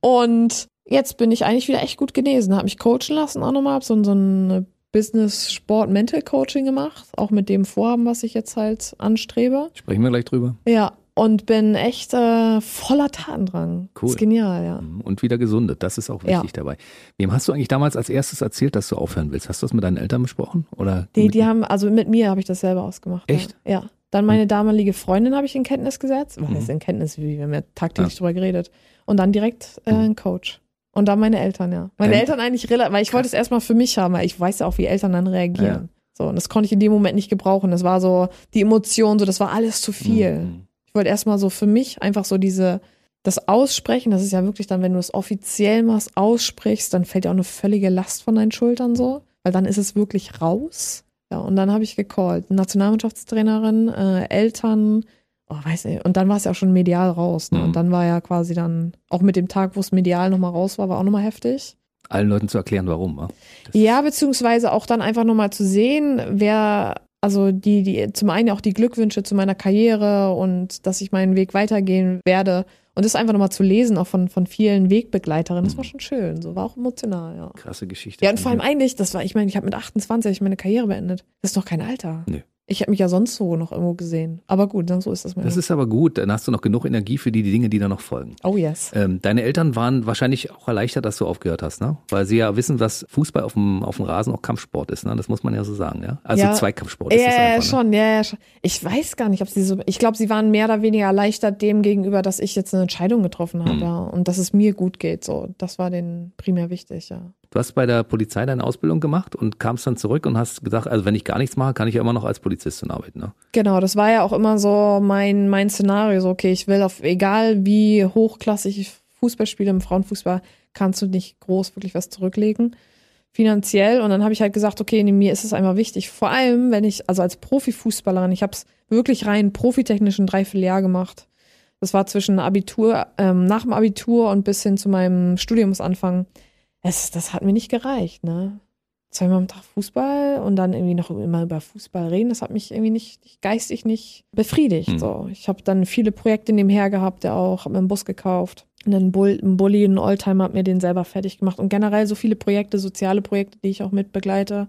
Und jetzt bin ich eigentlich wieder echt gut genesen, habe mich coachen lassen auch nochmal, habe so, so ein Business, Sport, Mental Coaching gemacht, auch mit dem Vorhaben, was ich jetzt halt anstrebe. Sprechen wir gleich drüber. Ja, und bin echt äh, voller Tatendrang. Cool. ist genial, ja. Mhm. Und wieder gesundet, das ist auch wichtig ja. dabei. Wem hast du eigentlich damals als erstes erzählt, dass du aufhören willst? Hast du das mit deinen Eltern besprochen? Oder die, die haben, also mit mir habe ich das selber ausgemacht. Echt? Ja. ja. Dann meine damalige Freundin habe ich in Kenntnis gesetzt. Was mhm. ist in Kenntnis? Wir haben ja tagtäglich ja. drüber geredet. Und dann direkt äh, mhm. ein Coach. Und dann meine Eltern, ja. Meine ähm, Eltern eigentlich relativ, weil ich wollte es erstmal für mich haben, weil ich weiß ja auch, wie Eltern dann reagieren. So, und das konnte ich in dem Moment nicht gebrauchen. Das war so, die Emotion, so, das war alles zu viel. Mhm. Ich wollte erstmal so für mich einfach so diese, das Aussprechen, das ist ja wirklich dann, wenn du es offiziell machst, aussprichst, dann fällt ja auch eine völlige Last von deinen Schultern so, weil dann ist es wirklich raus. Ja, und dann habe ich gecallt. Nationalmannschaftstrainerin, äh, Eltern, oh, weiß nicht, und dann war es ja auch schon medial raus. Ne? Mhm. Und dann war ja quasi dann, auch mit dem Tag, wo es medial nochmal raus war, war auch nochmal heftig. Allen Leuten zu erklären, warum. Ne? Ja, beziehungsweise auch dann einfach nochmal zu sehen, wer also die, die, zum einen auch die Glückwünsche zu meiner Karriere und dass ich meinen Weg weitergehen werde. Und das einfach nochmal zu lesen, auch von, von vielen Wegbegleiterinnen, das war schon schön. So war auch emotional, ja. Krasse Geschichte. Ja, und vor allem eigentlich, das war, ich meine, ich habe mit 28 meine Karriere beendet. Das ist doch kein Alter. Nö. Ich habe mich ja sonst so noch irgendwo gesehen. Aber gut, dann so ist das mal. Das ist aber gut. Dann hast du noch genug Energie für die, die Dinge, die da noch folgen. Oh yes. Ähm, deine Eltern waren wahrscheinlich auch erleichtert, dass du aufgehört hast, ne? Weil sie ja wissen, dass Fußball auf dem, auf dem Rasen auch Kampfsport ist, ne? Das muss man ja so sagen, ja? Also ja. Zweikampfsport ist ja, das einfach, ne? schon, ja, ja, schon. Ich weiß gar nicht, ob sie so, ich glaube, sie waren mehr oder weniger erleichtert dem gegenüber, dass ich jetzt eine Entscheidung getroffen habe, ja. Und dass es mir gut geht, so. Das war denen primär wichtig, ja. Du hast bei der Polizei deine Ausbildung gemacht und kamst dann zurück und hast gesagt, also wenn ich gar nichts mache, kann ich ja immer noch als Polizistin arbeiten. Ne? Genau, das war ja auch immer so mein, mein Szenario. So, okay, ich will auf, egal wie hochklassig ich Fußball spiele, im Frauenfußball kannst du nicht groß wirklich was zurücklegen. Finanziell. Und dann habe ich halt gesagt, okay, mir ist es einfach wichtig. Vor allem, wenn ich, also als Profifußballerin, ich habe es wirklich rein profitechnischen Dreivierteljahr gemacht. Das war zwischen Abitur, ähm, nach dem Abitur und bis hin zu meinem Studiumsanfang es, das hat mir nicht gereicht, ne? Zweimal am Tag Fußball und dann irgendwie noch immer über Fußball reden, das hat mich irgendwie nicht, geistig nicht befriedigt. Hm. So, ich habe dann viele Projekte nebenher gehabt, der auch, habe mir einen Bus gekauft, einen, Bull, einen Bulli, einen Oldtimer, habe mir den selber fertig gemacht und generell so viele Projekte, soziale Projekte, die ich auch mit begleite.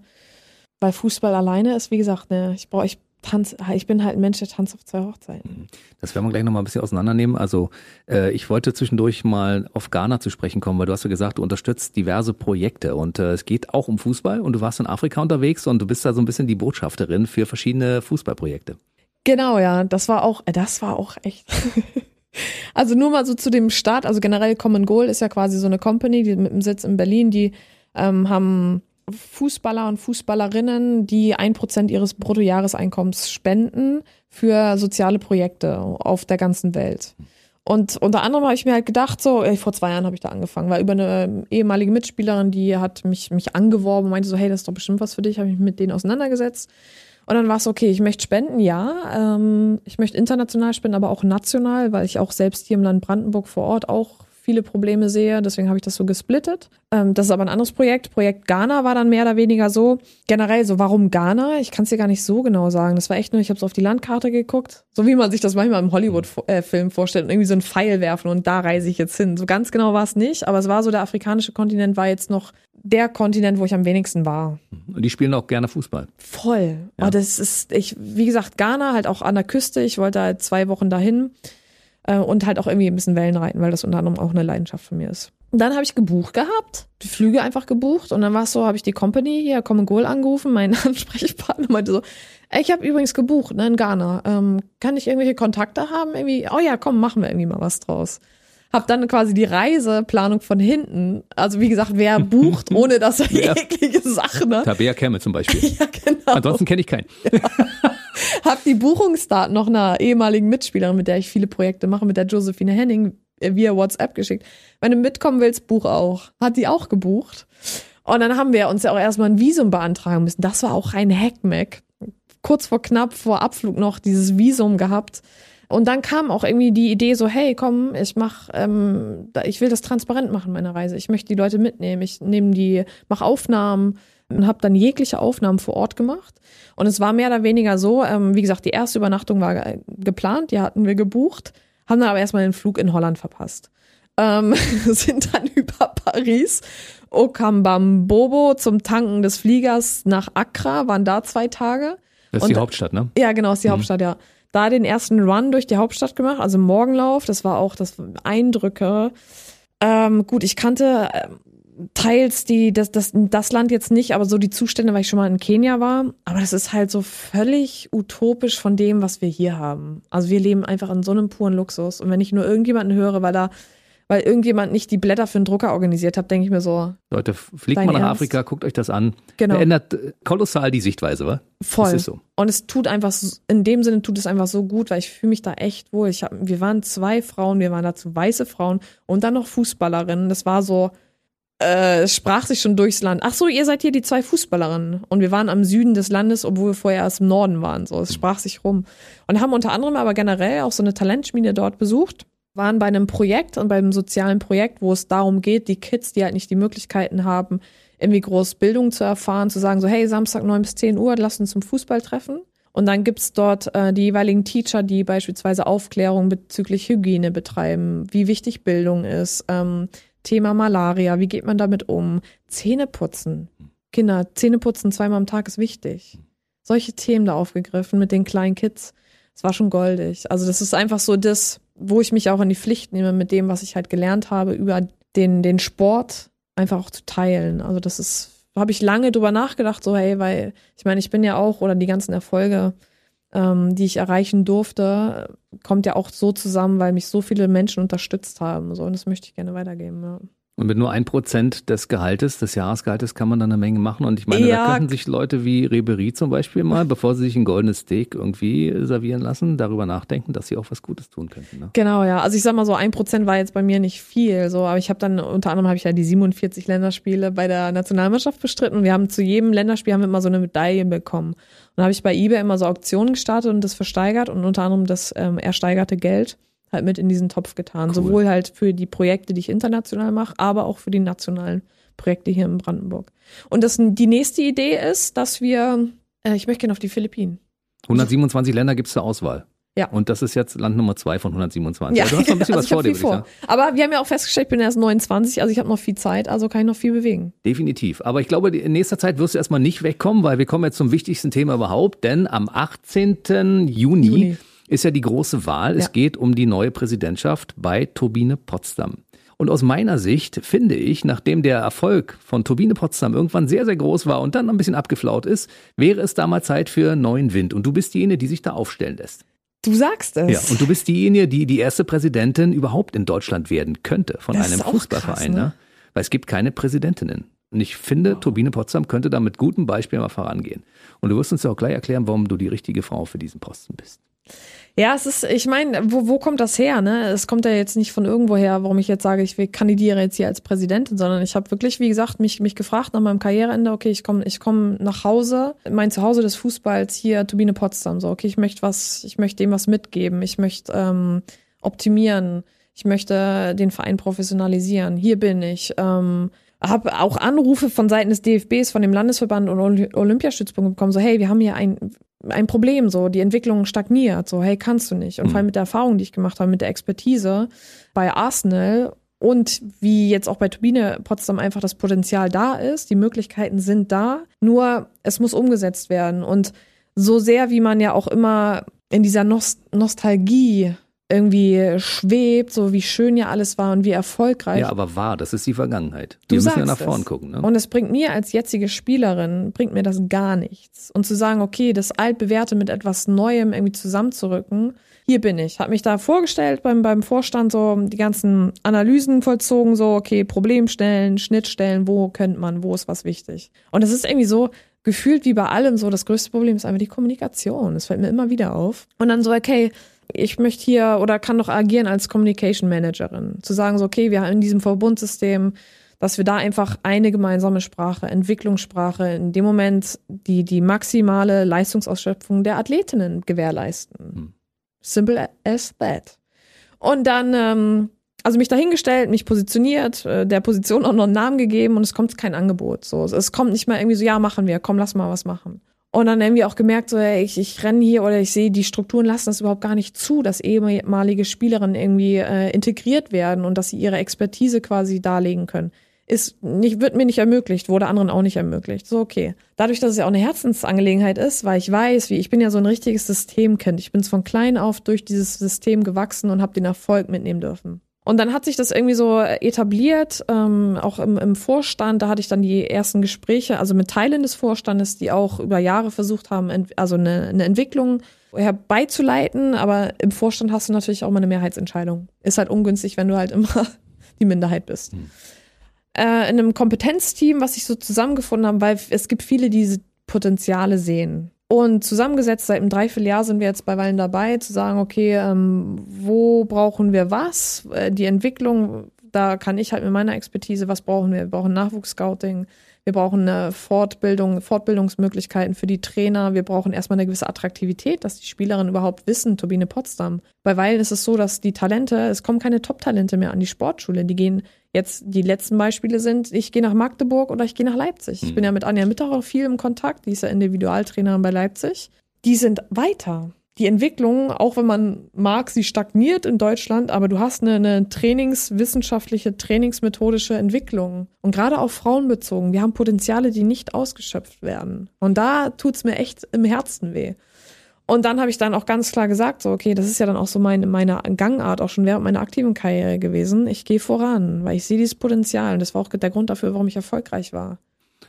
Weil Fußball alleine ist, wie gesagt, ne, ich brauche, ich Tanz, ich bin halt ein Mensch, der tanzt auf zwei Hochzeiten. Mhm. Das werden wir gleich nochmal ein bisschen auseinandernehmen. Also äh, ich wollte zwischendurch mal auf Ghana zu sprechen kommen, weil du hast ja gesagt, du unterstützt diverse Projekte und äh, es geht auch um Fußball und du warst in Afrika unterwegs und du bist da so ein bisschen die Botschafterin für verschiedene Fußballprojekte. Genau, ja, das war auch, das war auch echt. also nur mal so zu dem Start, also generell Common Goal ist ja quasi so eine Company, die mit dem Sitz in Berlin, die ähm, haben Fußballer und Fußballerinnen, die ein Prozent ihres Bruttojahreseinkommens spenden für soziale Projekte auf der ganzen Welt. Und unter anderem habe ich mir halt gedacht, so, ey, vor zwei Jahren habe ich da angefangen, weil über eine ehemalige Mitspielerin, die hat mich, mich angeworben und meinte so, hey, das ist doch bestimmt was für dich, habe ich mich mit denen auseinandergesetzt. Und dann war es okay, ich möchte spenden, ja. Ähm, ich möchte international spenden, aber auch national, weil ich auch selbst hier im Land Brandenburg vor Ort auch viele Probleme sehe. Deswegen habe ich das so gesplittet. Ähm, das ist aber ein anderes Projekt. Projekt Ghana war dann mehr oder weniger so. Generell so, warum Ghana? Ich kann es dir gar nicht so genau sagen. Das war echt nur, ich habe so auf die Landkarte geguckt. So wie man sich das manchmal im Hollywood-Film vorstellt und irgendwie so ein Pfeil werfen und da reise ich jetzt hin. So ganz genau war es nicht, aber es war so, der afrikanische Kontinent war jetzt noch der Kontinent, wo ich am wenigsten war. Und die spielen auch gerne Fußball. Voll. Ja. Oh, das ist, ich, wie gesagt, Ghana halt auch an der Küste. Ich wollte halt zwei Wochen dahin. Äh, und halt auch irgendwie ein bisschen Wellen reiten, weil das unter anderem auch eine Leidenschaft von mir ist. Und dann habe ich gebucht gehabt, die Flüge einfach gebucht und dann war es so, habe ich die Company hier, Common Goal angerufen, mein Ansprechpartner meinte so, ich habe übrigens gebucht, ne, in Ghana, ähm, kann ich irgendwelche Kontakte haben? Irgendwie, oh ja, komm, machen wir irgendwie mal was draus. habe dann quasi die Reiseplanung von hinten. Also wie gesagt, wer bucht, ohne dass er Ja. jegliche Sachen hat. Tabea Kemme zum Beispiel. Ja, genau. Ansonsten kenne ich keinen. Hab die Buchungsdaten noch einer ehemaligen Mitspielerin, mit der ich viele Projekte mache, mit der Josephine Henning, äh, via WhatsApp geschickt. Wenn du mitkommen willst, buch auch. Hat die auch gebucht. Und dann haben wir uns ja auch erstmal ein Visum beantragen müssen. Das war auch ein Hackmack. Kurz vor knapp vor Abflug noch dieses Visum gehabt. Und dann kam auch irgendwie die Idee so, hey, komm, ich mach, ähm, ich will das transparent machen, meine Reise. Ich möchte die Leute mitnehmen. Ich nehme die, mach Aufnahmen und habe dann jegliche Aufnahmen vor Ort gemacht. Und es war mehr oder weniger so, ähm, wie gesagt, die erste Übernachtung war ge- geplant, die hatten wir gebucht, haben dann aber erstmal den Flug in Holland verpasst. Ähm, sind dann über Paris, Okambambobo zum Tanken des Fliegers nach Accra, waren da zwei Tage. Das ist Und- die Hauptstadt, ne? Ja, genau, ist die Hauptstadt, ja. Da den ersten Run durch die Hauptstadt gemacht, also Morgenlauf, das war auch das Eindrücke. Ähm, gut, ich kannte ähm, teils die, das, das, das Land jetzt nicht, aber so die Zustände, weil ich schon mal in Kenia war. Aber das ist halt so völlig utopisch von dem, was wir hier haben. Also wir leben einfach in so einem puren Luxus. Und wenn ich nur irgendjemanden höre, weil da, weil irgendjemand nicht die Blätter für einen Drucker organisiert hat, denke ich mir so, Leute, fliegt mal nach Ernst? Afrika, guckt euch das an. Genau. Verändert äh, kolossal die Sichtweise, wa? Voll. So. Und es tut einfach, so- in dem Sinne tut es einfach so gut, weil ich fühle mich da echt wohl. Ich hab, wir waren zwei Frauen, wir waren dazu weiße Frauen und dann noch Fußballerinnen. Das war so, äh, es sprach sich schon durchs Land. Ach so, ihr seid hier die zwei Fußballerinnen. Und wir waren am Süden des Landes, obwohl wir vorher erst im Norden waren. So, es sprach sich rum. Und haben unter anderem aber generell auch so eine Talentschmiede dort besucht. Waren bei einem Projekt und beim sozialen Projekt, wo es darum geht, die Kids, die halt nicht die Möglichkeiten haben, irgendwie groß Bildung zu erfahren, zu sagen, so, hey, Samstag 9 bis 10 Uhr, lass uns zum Fußball treffen. Und dann gibt's dort äh, die jeweiligen Teacher, die beispielsweise Aufklärung bezüglich Hygiene betreiben, wie wichtig Bildung ist, ähm, Thema Malaria, wie geht man damit um, Zähne putzen. Kinder, Zähne putzen zweimal am Tag ist wichtig. Solche Themen da aufgegriffen mit den kleinen Kids. Es war schon goldig. Also das ist einfach so das, wo ich mich auch in die Pflicht nehme mit dem, was ich halt gelernt habe, über den, den Sport einfach auch zu teilen. Also das ist, habe ich lange drüber nachgedacht, so hey, weil ich meine, ich bin ja auch, oder die ganzen Erfolge, ähm, die ich erreichen durfte, kommt ja auch so zusammen, weil mich so viele Menschen unterstützt haben. So, und das möchte ich gerne weitergeben. Ja. Und mit nur ein Prozent des Gehaltes, des Jahresgehaltes, kann man dann eine Menge machen. Und ich meine, Ja. da könnten sich Leute wie Ribery zum Beispiel mal, bevor sie sich ein goldenes Steak irgendwie servieren lassen, darüber nachdenken, dass sie auch was Gutes tun könnten. Ne? Genau, ja. Also ich sag mal so, ein Prozent war jetzt bei mir nicht viel, so, aber ich habe dann, unter anderem habe ich ja die 47 Länderspiele bei der Nationalmannschaft bestritten und wir haben zu jedem Länderspiel haben wir immer so eine Medaille bekommen. Und da habe ich bei eBay immer so Auktionen gestartet und das versteigert und unter anderem das ähm, ersteigerte Geld halt mit in diesen Topf getan. Cool. Sowohl halt für die Projekte, die ich international mache, aber auch für die nationalen Projekte hier in Brandenburg. Und das, die nächste Idee ist, dass wir, äh, ich möchte gerne auf die Philippinen. 127 Länder gibt es zur Auswahl. Ja. Und das ist jetzt Land Nummer zwei von 127. Ja, du hast noch ein bisschen also was vor dir, sagen. Aber wir haben ja auch festgestellt, ich bin erst 29, also ich habe noch viel Zeit, also kann ich noch viel bewegen. Definitiv. Aber ich glaube, in nächster Zeit wirst du erstmal nicht wegkommen, weil wir kommen jetzt zum wichtigsten Thema überhaupt, denn am 18. Juni, Juni. Ist ja die große Wahl. Es Ja. geht um die neue Präsidentschaft bei Turbine Potsdam. Und aus meiner Sicht finde ich, nachdem der Erfolg von Turbine Potsdam irgendwann sehr, sehr groß war und dann ein bisschen abgeflaut ist, wäre es da mal Zeit für neuen Wind. Und du bist diejenige, die sich da aufstellen lässt. Du sagst es. Ja, und du bist diejenige, die die erste Präsidentin überhaupt in Deutschland werden könnte von Das einem Fußballverein, krass, ne? ne? Weil es gibt keine Präsidentinnen. Und ich finde, Turbine Potsdam könnte da mit gutem Beispiel mal vorangehen. Und du wirst uns ja auch gleich erklären, warum du die richtige Frau für diesen Posten bist. Ja, es ist, ich meine, wo, wo kommt das her? Ne? Es kommt ja jetzt nicht von irgendwo her, warum ich jetzt sage, ich kandidiere jetzt hier als Präsidentin, sondern ich habe wirklich, wie gesagt, mich, mich gefragt nach meinem Karriereende, okay, ich komme ich komm nach Hause, mein Zuhause des Fußballs hier, Turbine Potsdam, so, okay, ich möchte was, ich möchte dem was mitgeben, ich möchte ähm, optimieren, ich möchte den Verein professionalisieren, hier bin ich. Ähm, habe auch Anrufe von Seiten des DFBs, von dem Landesverband und Oly- Olympiastützpunkt bekommen, so hey, wir haben hier ein, ein Problem, so die Entwicklung stagniert, so hey, kannst du nicht. Und vor allem mit der Erfahrung, die ich gemacht habe, mit der Expertise bei Arsenal und wie jetzt auch bei Turbine Potsdam einfach das Potenzial da ist, die Möglichkeiten sind da, nur es muss umgesetzt werden. Und so sehr, wie man ja auch immer in dieser Nost Nostalgie irgendwie schwebt, so wie schön ja alles war und wie erfolgreich. Ja, aber wahr, das ist die Vergangenheit. Du Wir müssen ja nach vorn gucken. Ne? Und es bringt mir als jetzige Spielerin, bringt mir das gar nichts. Und zu sagen, okay, das Altbewährte mit etwas Neuem irgendwie zusammenzurücken, hier bin ich. Habe mich da vorgestellt beim, beim Vorstand, so die ganzen Analysen vollzogen, so, okay, Problemstellen, Schnittstellen, wo könnte man, wo ist was wichtig. Und es ist irgendwie so, gefühlt wie bei allem so, das größte Problem ist einfach die Kommunikation. Das fällt mir immer wieder auf. Und dann so, okay, ich möchte hier oder kann doch agieren als Communication Managerin. Zu sagen so, okay, wir haben in diesem Verbundsystem, dass wir da einfach eine gemeinsame Sprache, Entwicklungssprache, in dem Moment die, die maximale Leistungsausschöpfung der Athletinnen gewährleisten. Hm. Simple as that. Und dann, ähm, also mich dahingestellt, mich positioniert, äh, der Position auch noch einen Namen gegeben und es kommt kein Angebot. So, es kommt nicht mal irgendwie so, ja, machen wir, komm, lass mal was machen. Und dann irgendwie auch gemerkt, so, ey, ich, ich renne hier oder ich sehe, die Strukturen lassen das überhaupt gar nicht zu, dass ehemalige Spielerinnen irgendwie äh, integriert werden und dass sie ihre Expertise quasi darlegen können. Ist nicht, wird mir nicht ermöglicht, wurde anderen auch nicht ermöglicht. So, okay. Dadurch, dass es ja auch eine Herzensangelegenheit ist, weil ich weiß, wie ich bin ja so ein richtiges Systemkind. Ich bin von klein auf durch dieses System gewachsen und habe den Erfolg mitnehmen dürfen. Und dann hat sich das irgendwie so etabliert, ähm, auch im, im Vorstand, da hatte ich dann die ersten Gespräche, also mit Teilen des Vorstandes, die auch über Jahre versucht haben, also eine, eine Entwicklung herbeizuleiten, aber im Vorstand hast du natürlich auch mal eine Mehrheitsentscheidung. Ist halt ungünstig, wenn du halt immer die Minderheit bist. Hm. Äh, in einem Kompetenzteam, was ich so zusammengefunden habe, weil es gibt viele, die diese Potenziale sehen. Und zusammengesetzt seit einem Dreivierteljahr sind wir jetzt bei Weilen dabei, zu sagen, okay, ähm, wo brauchen wir was? Äh, die Entwicklung, da kann ich halt mit meiner Expertise, was brauchen wir? Wir brauchen Nachwuchsscouting, wir brauchen eine Fortbildung, Fortbildungsmöglichkeiten für die Trainer. Wir brauchen erstmal eine gewisse Attraktivität, dass die Spielerinnen überhaupt wissen, Turbine Potsdam. Bei Weilen ist es so, dass die Talente, es kommen keine Top-Talente mehr an die Sportschule. Die gehen jetzt, die letzten Beispiele sind, ich gehe nach Magdeburg oder ich gehe nach Leipzig. Ich bin ja mit Anja Mittag auch viel im Kontakt. Die ist ja Individualtrainerin bei Leipzig. Die sind weiter die Entwicklung, auch wenn man mag, sie stagniert in Deutschland, aber du hast eine, eine trainingswissenschaftliche, trainingsmethodische Entwicklung. Und gerade auf Frauen bezogen, wir haben Potenziale, die nicht ausgeschöpft werden. Und da tut's mir echt im Herzen weh. Und dann habe ich dann auch ganz klar gesagt, so, okay, das ist ja dann auch so meine, meine Gangart, auch schon während meiner aktiven Karriere gewesen. Ich gehe voran, weil ich sehe dieses Potenzial. Und das war auch der Grund dafür, warum ich erfolgreich war.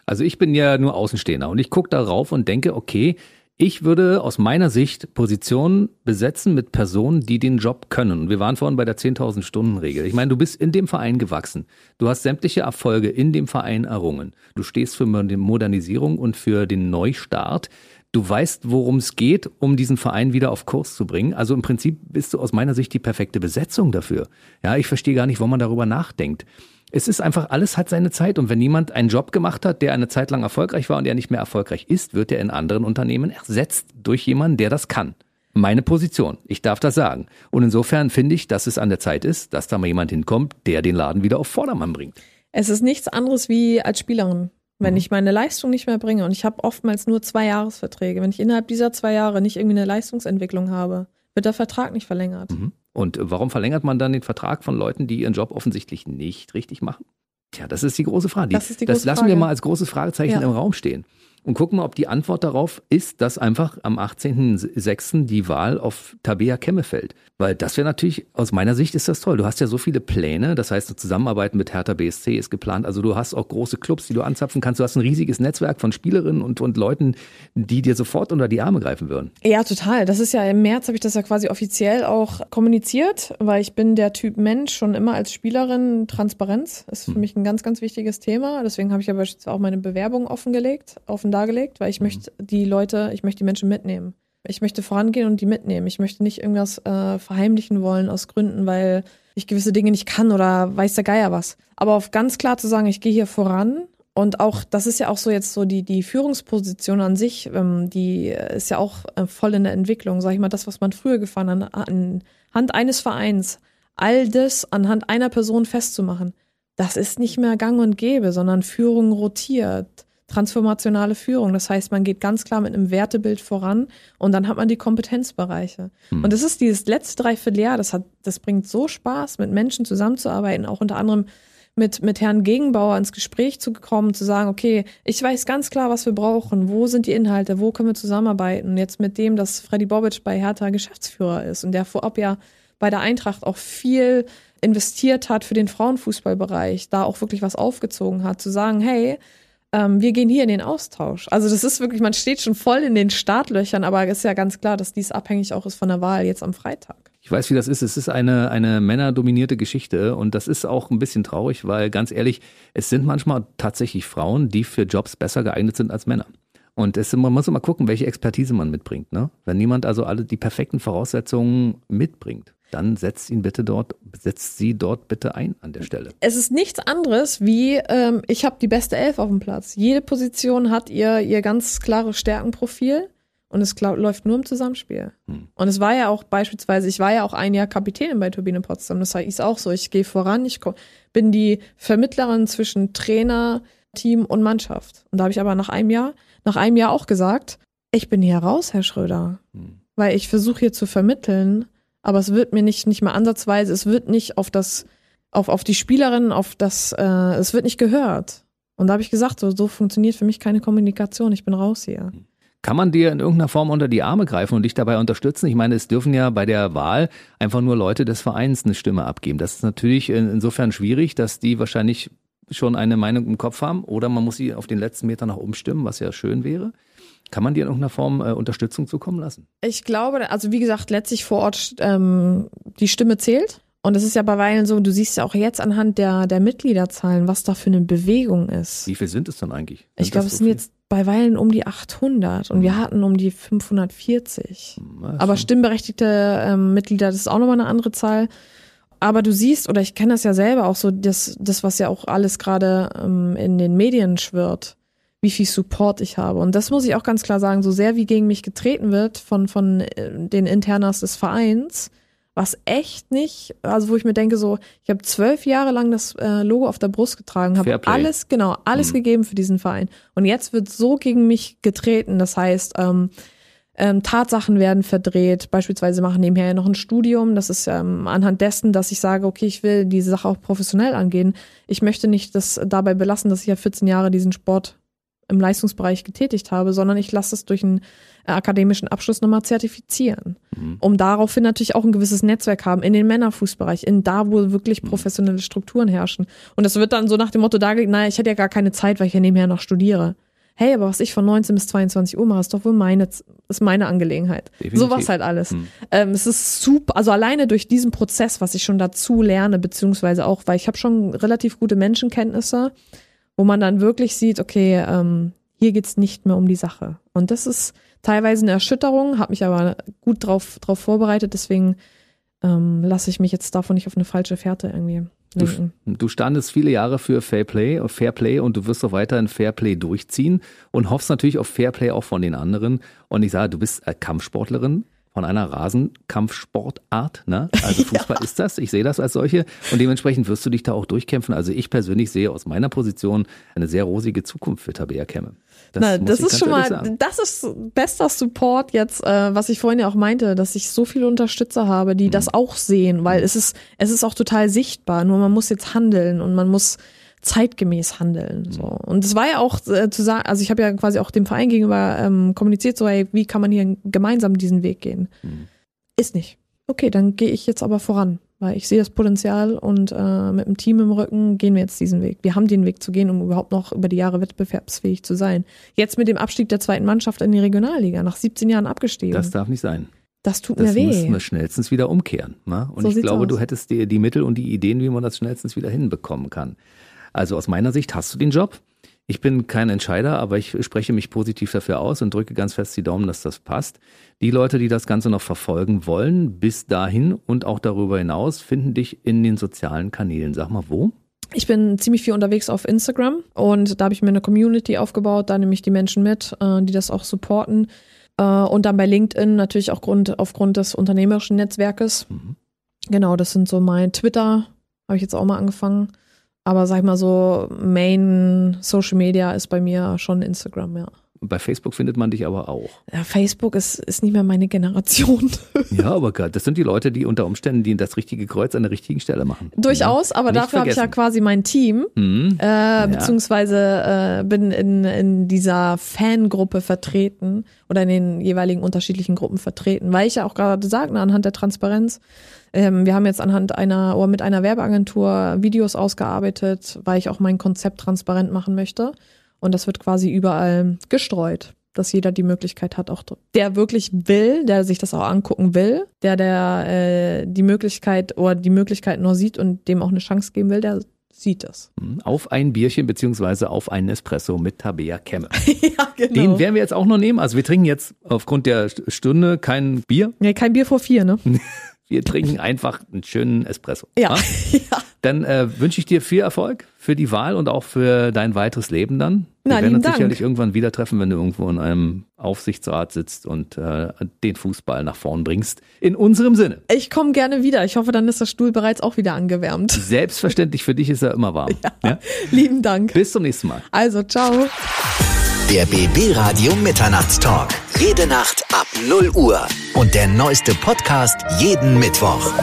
Also ich bin ja nur Außenstehender und ich gucke darauf und denke, okay, ich würde aus meiner Sicht Positionen besetzen mit Personen, die den Job können. Wir waren vorhin bei der 10.000 Stunden Regel. Ich meine, du bist in dem Verein gewachsen. Du hast sämtliche Erfolge in dem Verein errungen. Du stehst für Modernisierung und für den Neustart. Du weißt, worum es geht, um diesen Verein wieder auf Kurs zu bringen. Also im Prinzip bist du aus meiner Sicht die perfekte Besetzung dafür. Ja, ich verstehe gar nicht, wo man darüber nachdenkt es ist einfach, alles hat seine Zeit. Und wenn niemand einen Job gemacht hat, der eine Zeit lang erfolgreich war und der nicht mehr erfolgreich ist, wird er in anderen Unternehmen ersetzt durch jemanden, der das kann. Meine Position. Ich darf das sagen. Und insofern finde ich, dass es an der Zeit ist, dass da mal jemand hinkommt, der den Laden wieder auf Vordermann bringt. Es ist nichts anderes wie als Spielerin. Wenn mhm. ich meine Leistung nicht mehr bringe und ich habe oftmals nur zwei Jahresverträge, wenn ich innerhalb dieser zwei Jahre nicht irgendwie eine Leistungsentwicklung habe, wird der Vertrag nicht verlängert. Mhm. Und warum verlängert man dann den Vertrag von Leuten, die ihren Job offensichtlich nicht richtig machen? Tja, das ist die große Frage. Das, die das lassen Frage. wir mal als großes Fragezeichen ja. im Raum stehen und gucken mal, ob die Antwort darauf ist, dass einfach am 18.06. die Wahl auf Tabea Kemme fällt. Weil das wäre natürlich, aus meiner Sicht ist das toll. Du hast ja so viele Pläne, das heißt, eine Zusammenarbeit mit Hertha BSC ist geplant. Also du hast auch große Clubs, die du anzapfen kannst. Du hast ein riesiges Netzwerk von Spielerinnen und, und Leuten, die dir sofort unter die Arme greifen würden. Ja, total. Das ist ja im März habe ich das ja quasi offiziell auch kommuniziert, weil ich bin der Typ Mensch schon immer als Spielerin. Transparenz ist für hm. mich ein ganz, ganz wichtiges Thema. Deswegen habe ich ja beispielsweise auch meine Bewerbung offengelegt, offen dargelegt, weil ich mhm. möchte die Leute, ich möchte die Menschen mitnehmen. Ich möchte vorangehen und die mitnehmen. Ich möchte nicht irgendwas äh, verheimlichen wollen aus Gründen, weil ich gewisse Dinge nicht kann oder weiß der Geier was. Aber auf ganz klar zu sagen, ich gehe hier voran und auch, das ist ja auch so jetzt so die, die Führungsposition an sich, ähm, die ist ja auch äh, voll in der Entwicklung, sag ich mal, das, was man früher gefahren hat, anhand eines Vereins, all das anhand einer Person festzumachen, das ist nicht mehr gang und gäbe, sondern Führung rotiert transformationale Führung. Das heißt, man geht ganz klar mit einem Wertebild voran und dann hat man die Kompetenzbereiche. Hm. Und das ist dieses letzte Dreivierteljahr, das hat, das bringt so Spaß, mit Menschen zusammenzuarbeiten, auch unter anderem mit, mit Herrn Gegenbauer ins Gespräch zu kommen, zu sagen, okay, ich weiß ganz klar, was wir brauchen, wo sind die Inhalte, wo können wir zusammenarbeiten. Jetzt mit dem, dass Freddy Bobic bei Hertha Geschäftsführer ist und der vorab ja bei der Eintracht auch viel investiert hat für den Frauenfußballbereich, da auch wirklich was aufgezogen hat, zu sagen, hey, ähm, wir gehen hier in den Austausch. Also das ist wirklich, man steht schon voll in den Startlöchern, aber es ist ja ganz klar, dass dies abhängig auch ist von der Wahl jetzt am Freitag. Ich weiß, wie das ist. Es ist eine, eine männerdominierte Geschichte und das ist auch ein bisschen traurig, weil ganz ehrlich, es sind manchmal tatsächlich Frauen, die für Jobs besser geeignet sind als Männer. Und es, man muss immer gucken, welche Expertise man mitbringt. Ne? Wenn niemand also alle die perfekten Voraussetzungen mitbringt, dann setzt ihn bitte dort, setzt sie dort bitte ein an der Stelle. Es ist nichts anderes wie, ähm, ich habe die beste Elf auf dem Platz. Jede Position hat ihr, ihr ganz klares Stärkenprofil. Und es läuft nur im Zusammenspiel. Hm. Und es war ja auch beispielsweise, ich war ja auch ein Jahr Kapitänin bei Turbine Potsdam. Das heißt auch so, ich gehe voran, ich bin die Vermittlerin zwischen Trainer, Team und Mannschaft. Und da habe ich aber nach einem Jahr, nach einem Jahr auch gesagt, ich bin hier raus, Herr Schröder. Hm. Weil ich versuche hier zu vermitteln, aber es wird mir nicht, nicht mal ansatzweise, es wird nicht auf das, auf, auf die Spielerin, auf das, äh, es wird nicht gehört. Und da habe ich gesagt, so, so funktioniert für mich keine Kommunikation, ich bin raus hier. Kann man dir in irgendeiner Form unter die Arme greifen und dich dabei unterstützen? Ich meine, es dürfen ja bei der Wahl einfach nur Leute des Vereins eine Stimme abgeben. Das ist natürlich insofern schwierig, dass die wahrscheinlich schon eine Meinung im Kopf haben oder man muss sie auf den letzten Meter noch umstimmen, was ja schön wäre. Kann man dir in irgendeiner Form äh, Unterstützung zukommen lassen? Ich glaube, also wie gesagt, letztlich vor Ort ähm, die Stimme zählt. Und es ist ja bei Weilen so, du siehst ja auch jetzt anhand der, der Mitgliederzahlen, was da für eine Bewegung ist. Wie viel sind es dann eigentlich? Sind ich glaube, es sind jetzt bei Weilen um die 800 und wir hm. hatten um die 540. Was? Aber stimmberechtigte ähm, Mitglieder, das ist auch nochmal eine andere Zahl. Aber du siehst, oder ich kenne das ja selber auch so, das, das was ja auch alles gerade ähm, in den Medien schwirrt, wie viel Support ich habe. Und das muss ich auch ganz klar sagen, so sehr wie gegen mich getreten wird von, von äh, den Internas des Vereins, was echt nicht, also wo ich mir denke so, ich habe zwölf Jahre lang das äh, Logo auf der Brust getragen, habe alles, genau, alles mhm. gegeben für diesen Verein. Und jetzt wird so gegen mich getreten, das heißt, ähm, ähm, Tatsachen werden verdreht. Beispielsweise machen nebenher noch ein Studium. Das ist ähm, anhand dessen, dass ich sage, okay, ich will diese Sache auch professionell angehen. Ich möchte nicht das dabei belassen, dass ich ja 14 Jahre diesen Sport im Leistungsbereich getätigt habe, sondern ich lasse es durch einen äh, akademischen Abschluss nochmal zertifizieren, mhm. um daraufhin natürlich auch ein gewisses Netzwerk haben in den Männerfußbereich, in da, wo wirklich mhm. professionelle Strukturen herrschen. Und das wird dann so nach dem Motto dargelegt, naja, ich hätte ja gar keine Zeit, weil ich ja nebenher noch studiere. Hey, aber was ich von 19 bis 22 Uhr mache, ist doch wohl meine, ist meine Angelegenheit. Definitiv. Sowas halt alles. Mhm. Ähm, es ist super, also alleine durch diesen Prozess, was ich schon dazu lerne, beziehungsweise auch, weil ich habe schon relativ gute Menschenkenntnisse, wo man dann wirklich sieht, okay, ähm, hier geht's nicht mehr um die Sache. Und das ist teilweise eine Erschütterung, habe mich aber gut drauf, drauf vorbereitet, deswegen ähm, lasse ich mich jetzt davon nicht auf eine falsche Fährte irgendwie lenken. Du, du standest viele Jahre für Fair Play, Fair Play und du wirst auch weiterhin Fair Play durchziehen und hoffst natürlich auf Fair Play auch von den anderen. Und ich sage, du bist Kampfsportlerin, von einer Rasenkampfsportart. Ne? Also Fußball ja. ist das. Ich sehe das als solche. Und dementsprechend wirst du dich da auch durchkämpfen. Also ich persönlich sehe aus meiner Position eine sehr rosige Zukunft für Tabea Kemme. Das, Na, das ist schon mal, sagen. das ist bester Support jetzt, äh, was ich vorhin ja auch meinte, dass ich so viele Unterstützer habe, die mhm. das auch sehen, weil es ist, es ist auch total sichtbar. Nur man muss jetzt handeln und man muss zeitgemäß handeln. So. Mhm. Und es war ja auch äh, zu sagen, also ich habe ja quasi auch dem Verein gegenüber ähm, kommuniziert, so, hey, wie kann man hier gemeinsam diesen Weg gehen? Mhm. Ist nicht. Okay, dann gehe ich jetzt aber voran, weil ich sehe das Potenzial und äh, mit dem Team im Rücken gehen wir jetzt diesen Weg. Wir haben den Weg zu gehen, um überhaupt noch über die Jahre wettbewerbsfähig zu sein. Jetzt mit dem Abstieg der zweiten Mannschaft in die Regionalliga, nach 17 Jahren abgestiegen. Das darf nicht sein. Das tut das mir weh. Das müssen wir schnellstens wieder umkehren. Ne? Und so ich glaube, aus. du hättest die, die Mittel und die Ideen, wie man das schnellstens wieder hinbekommen kann. Also aus meiner Sicht hast du den Job. Ich bin kein Entscheider, aber ich spreche mich positiv dafür aus und drücke ganz fest die Daumen, dass das passt. Die Leute, die das Ganze noch verfolgen wollen, bis dahin und auch darüber hinaus, finden dich in den sozialen Kanälen. Sag mal, wo? Ich bin ziemlich viel unterwegs auf Instagram und da habe ich mir eine Community aufgebaut, da nehme ich die Menschen mit, äh, die das auch supporten. Äh, und dann bei LinkedIn natürlich auch Grund, aufgrund des unternehmerischen Netzwerkes. Mhm. Genau, das sind so mein Twitter, habe ich jetzt auch mal angefangen. Aber sag ich mal so, Main Social Media ist bei mir schon Instagram, ja. Bei Facebook findet man dich aber auch. Ja, Facebook ist, ist nicht mehr meine Generation. ja, aber das sind die Leute, die unter Umständen die das richtige Kreuz an der richtigen Stelle machen. Durchaus, ja? aber nicht dafür habe ich ja quasi mein Team, mhm. äh, ja. beziehungsweise äh, bin in, in dieser Fangruppe vertreten oder in den jeweiligen unterschiedlichen Gruppen vertreten, weil ich ja auch gerade sage, ne, anhand der Transparenz, ähm, wir haben jetzt anhand einer oder mit einer Werbeagentur Videos ausgearbeitet, weil ich auch mein Konzept transparent machen möchte. Und das wird quasi überall gestreut dass jeder die Möglichkeit hat, auch der wirklich will, der sich das auch angucken will, der der äh, die Möglichkeit oder die Möglichkeit nur sieht und dem auch eine Chance geben will, der sieht es. Hm, auf ein Bierchen beziehungsweise auf einen Espresso mit Tabea Kemme. ja, genau. Den werden wir jetzt auch noch nehmen. Also wir trinken jetzt aufgrund der Stunde kein Bier. Nee, kein Bier vor vier, ne? Wir trinken einfach einen schönen Espresso. Ja. ja. Dann äh, wünsche ich dir viel Erfolg für die Wahl und auch für dein weiteres Leben dann. Wir Na, werden uns Dank. sicherlich irgendwann wieder treffen, wenn du irgendwo in einem Aufsichtsrat sitzt und äh, den Fußball nach vorn bringst. In unserem Sinne. Ich komme gerne wieder. Ich hoffe, dann ist der Stuhl bereits auch wieder angewärmt. Selbstverständlich, für dich ist er immer warm. Ja. ja? Lieben Dank. Bis zum nächsten Mal. Also, ciao. Der BB Radio Mitternachtstalk. Jede Nacht ab 0 Uhr. Und der neueste Podcast jeden Mittwoch.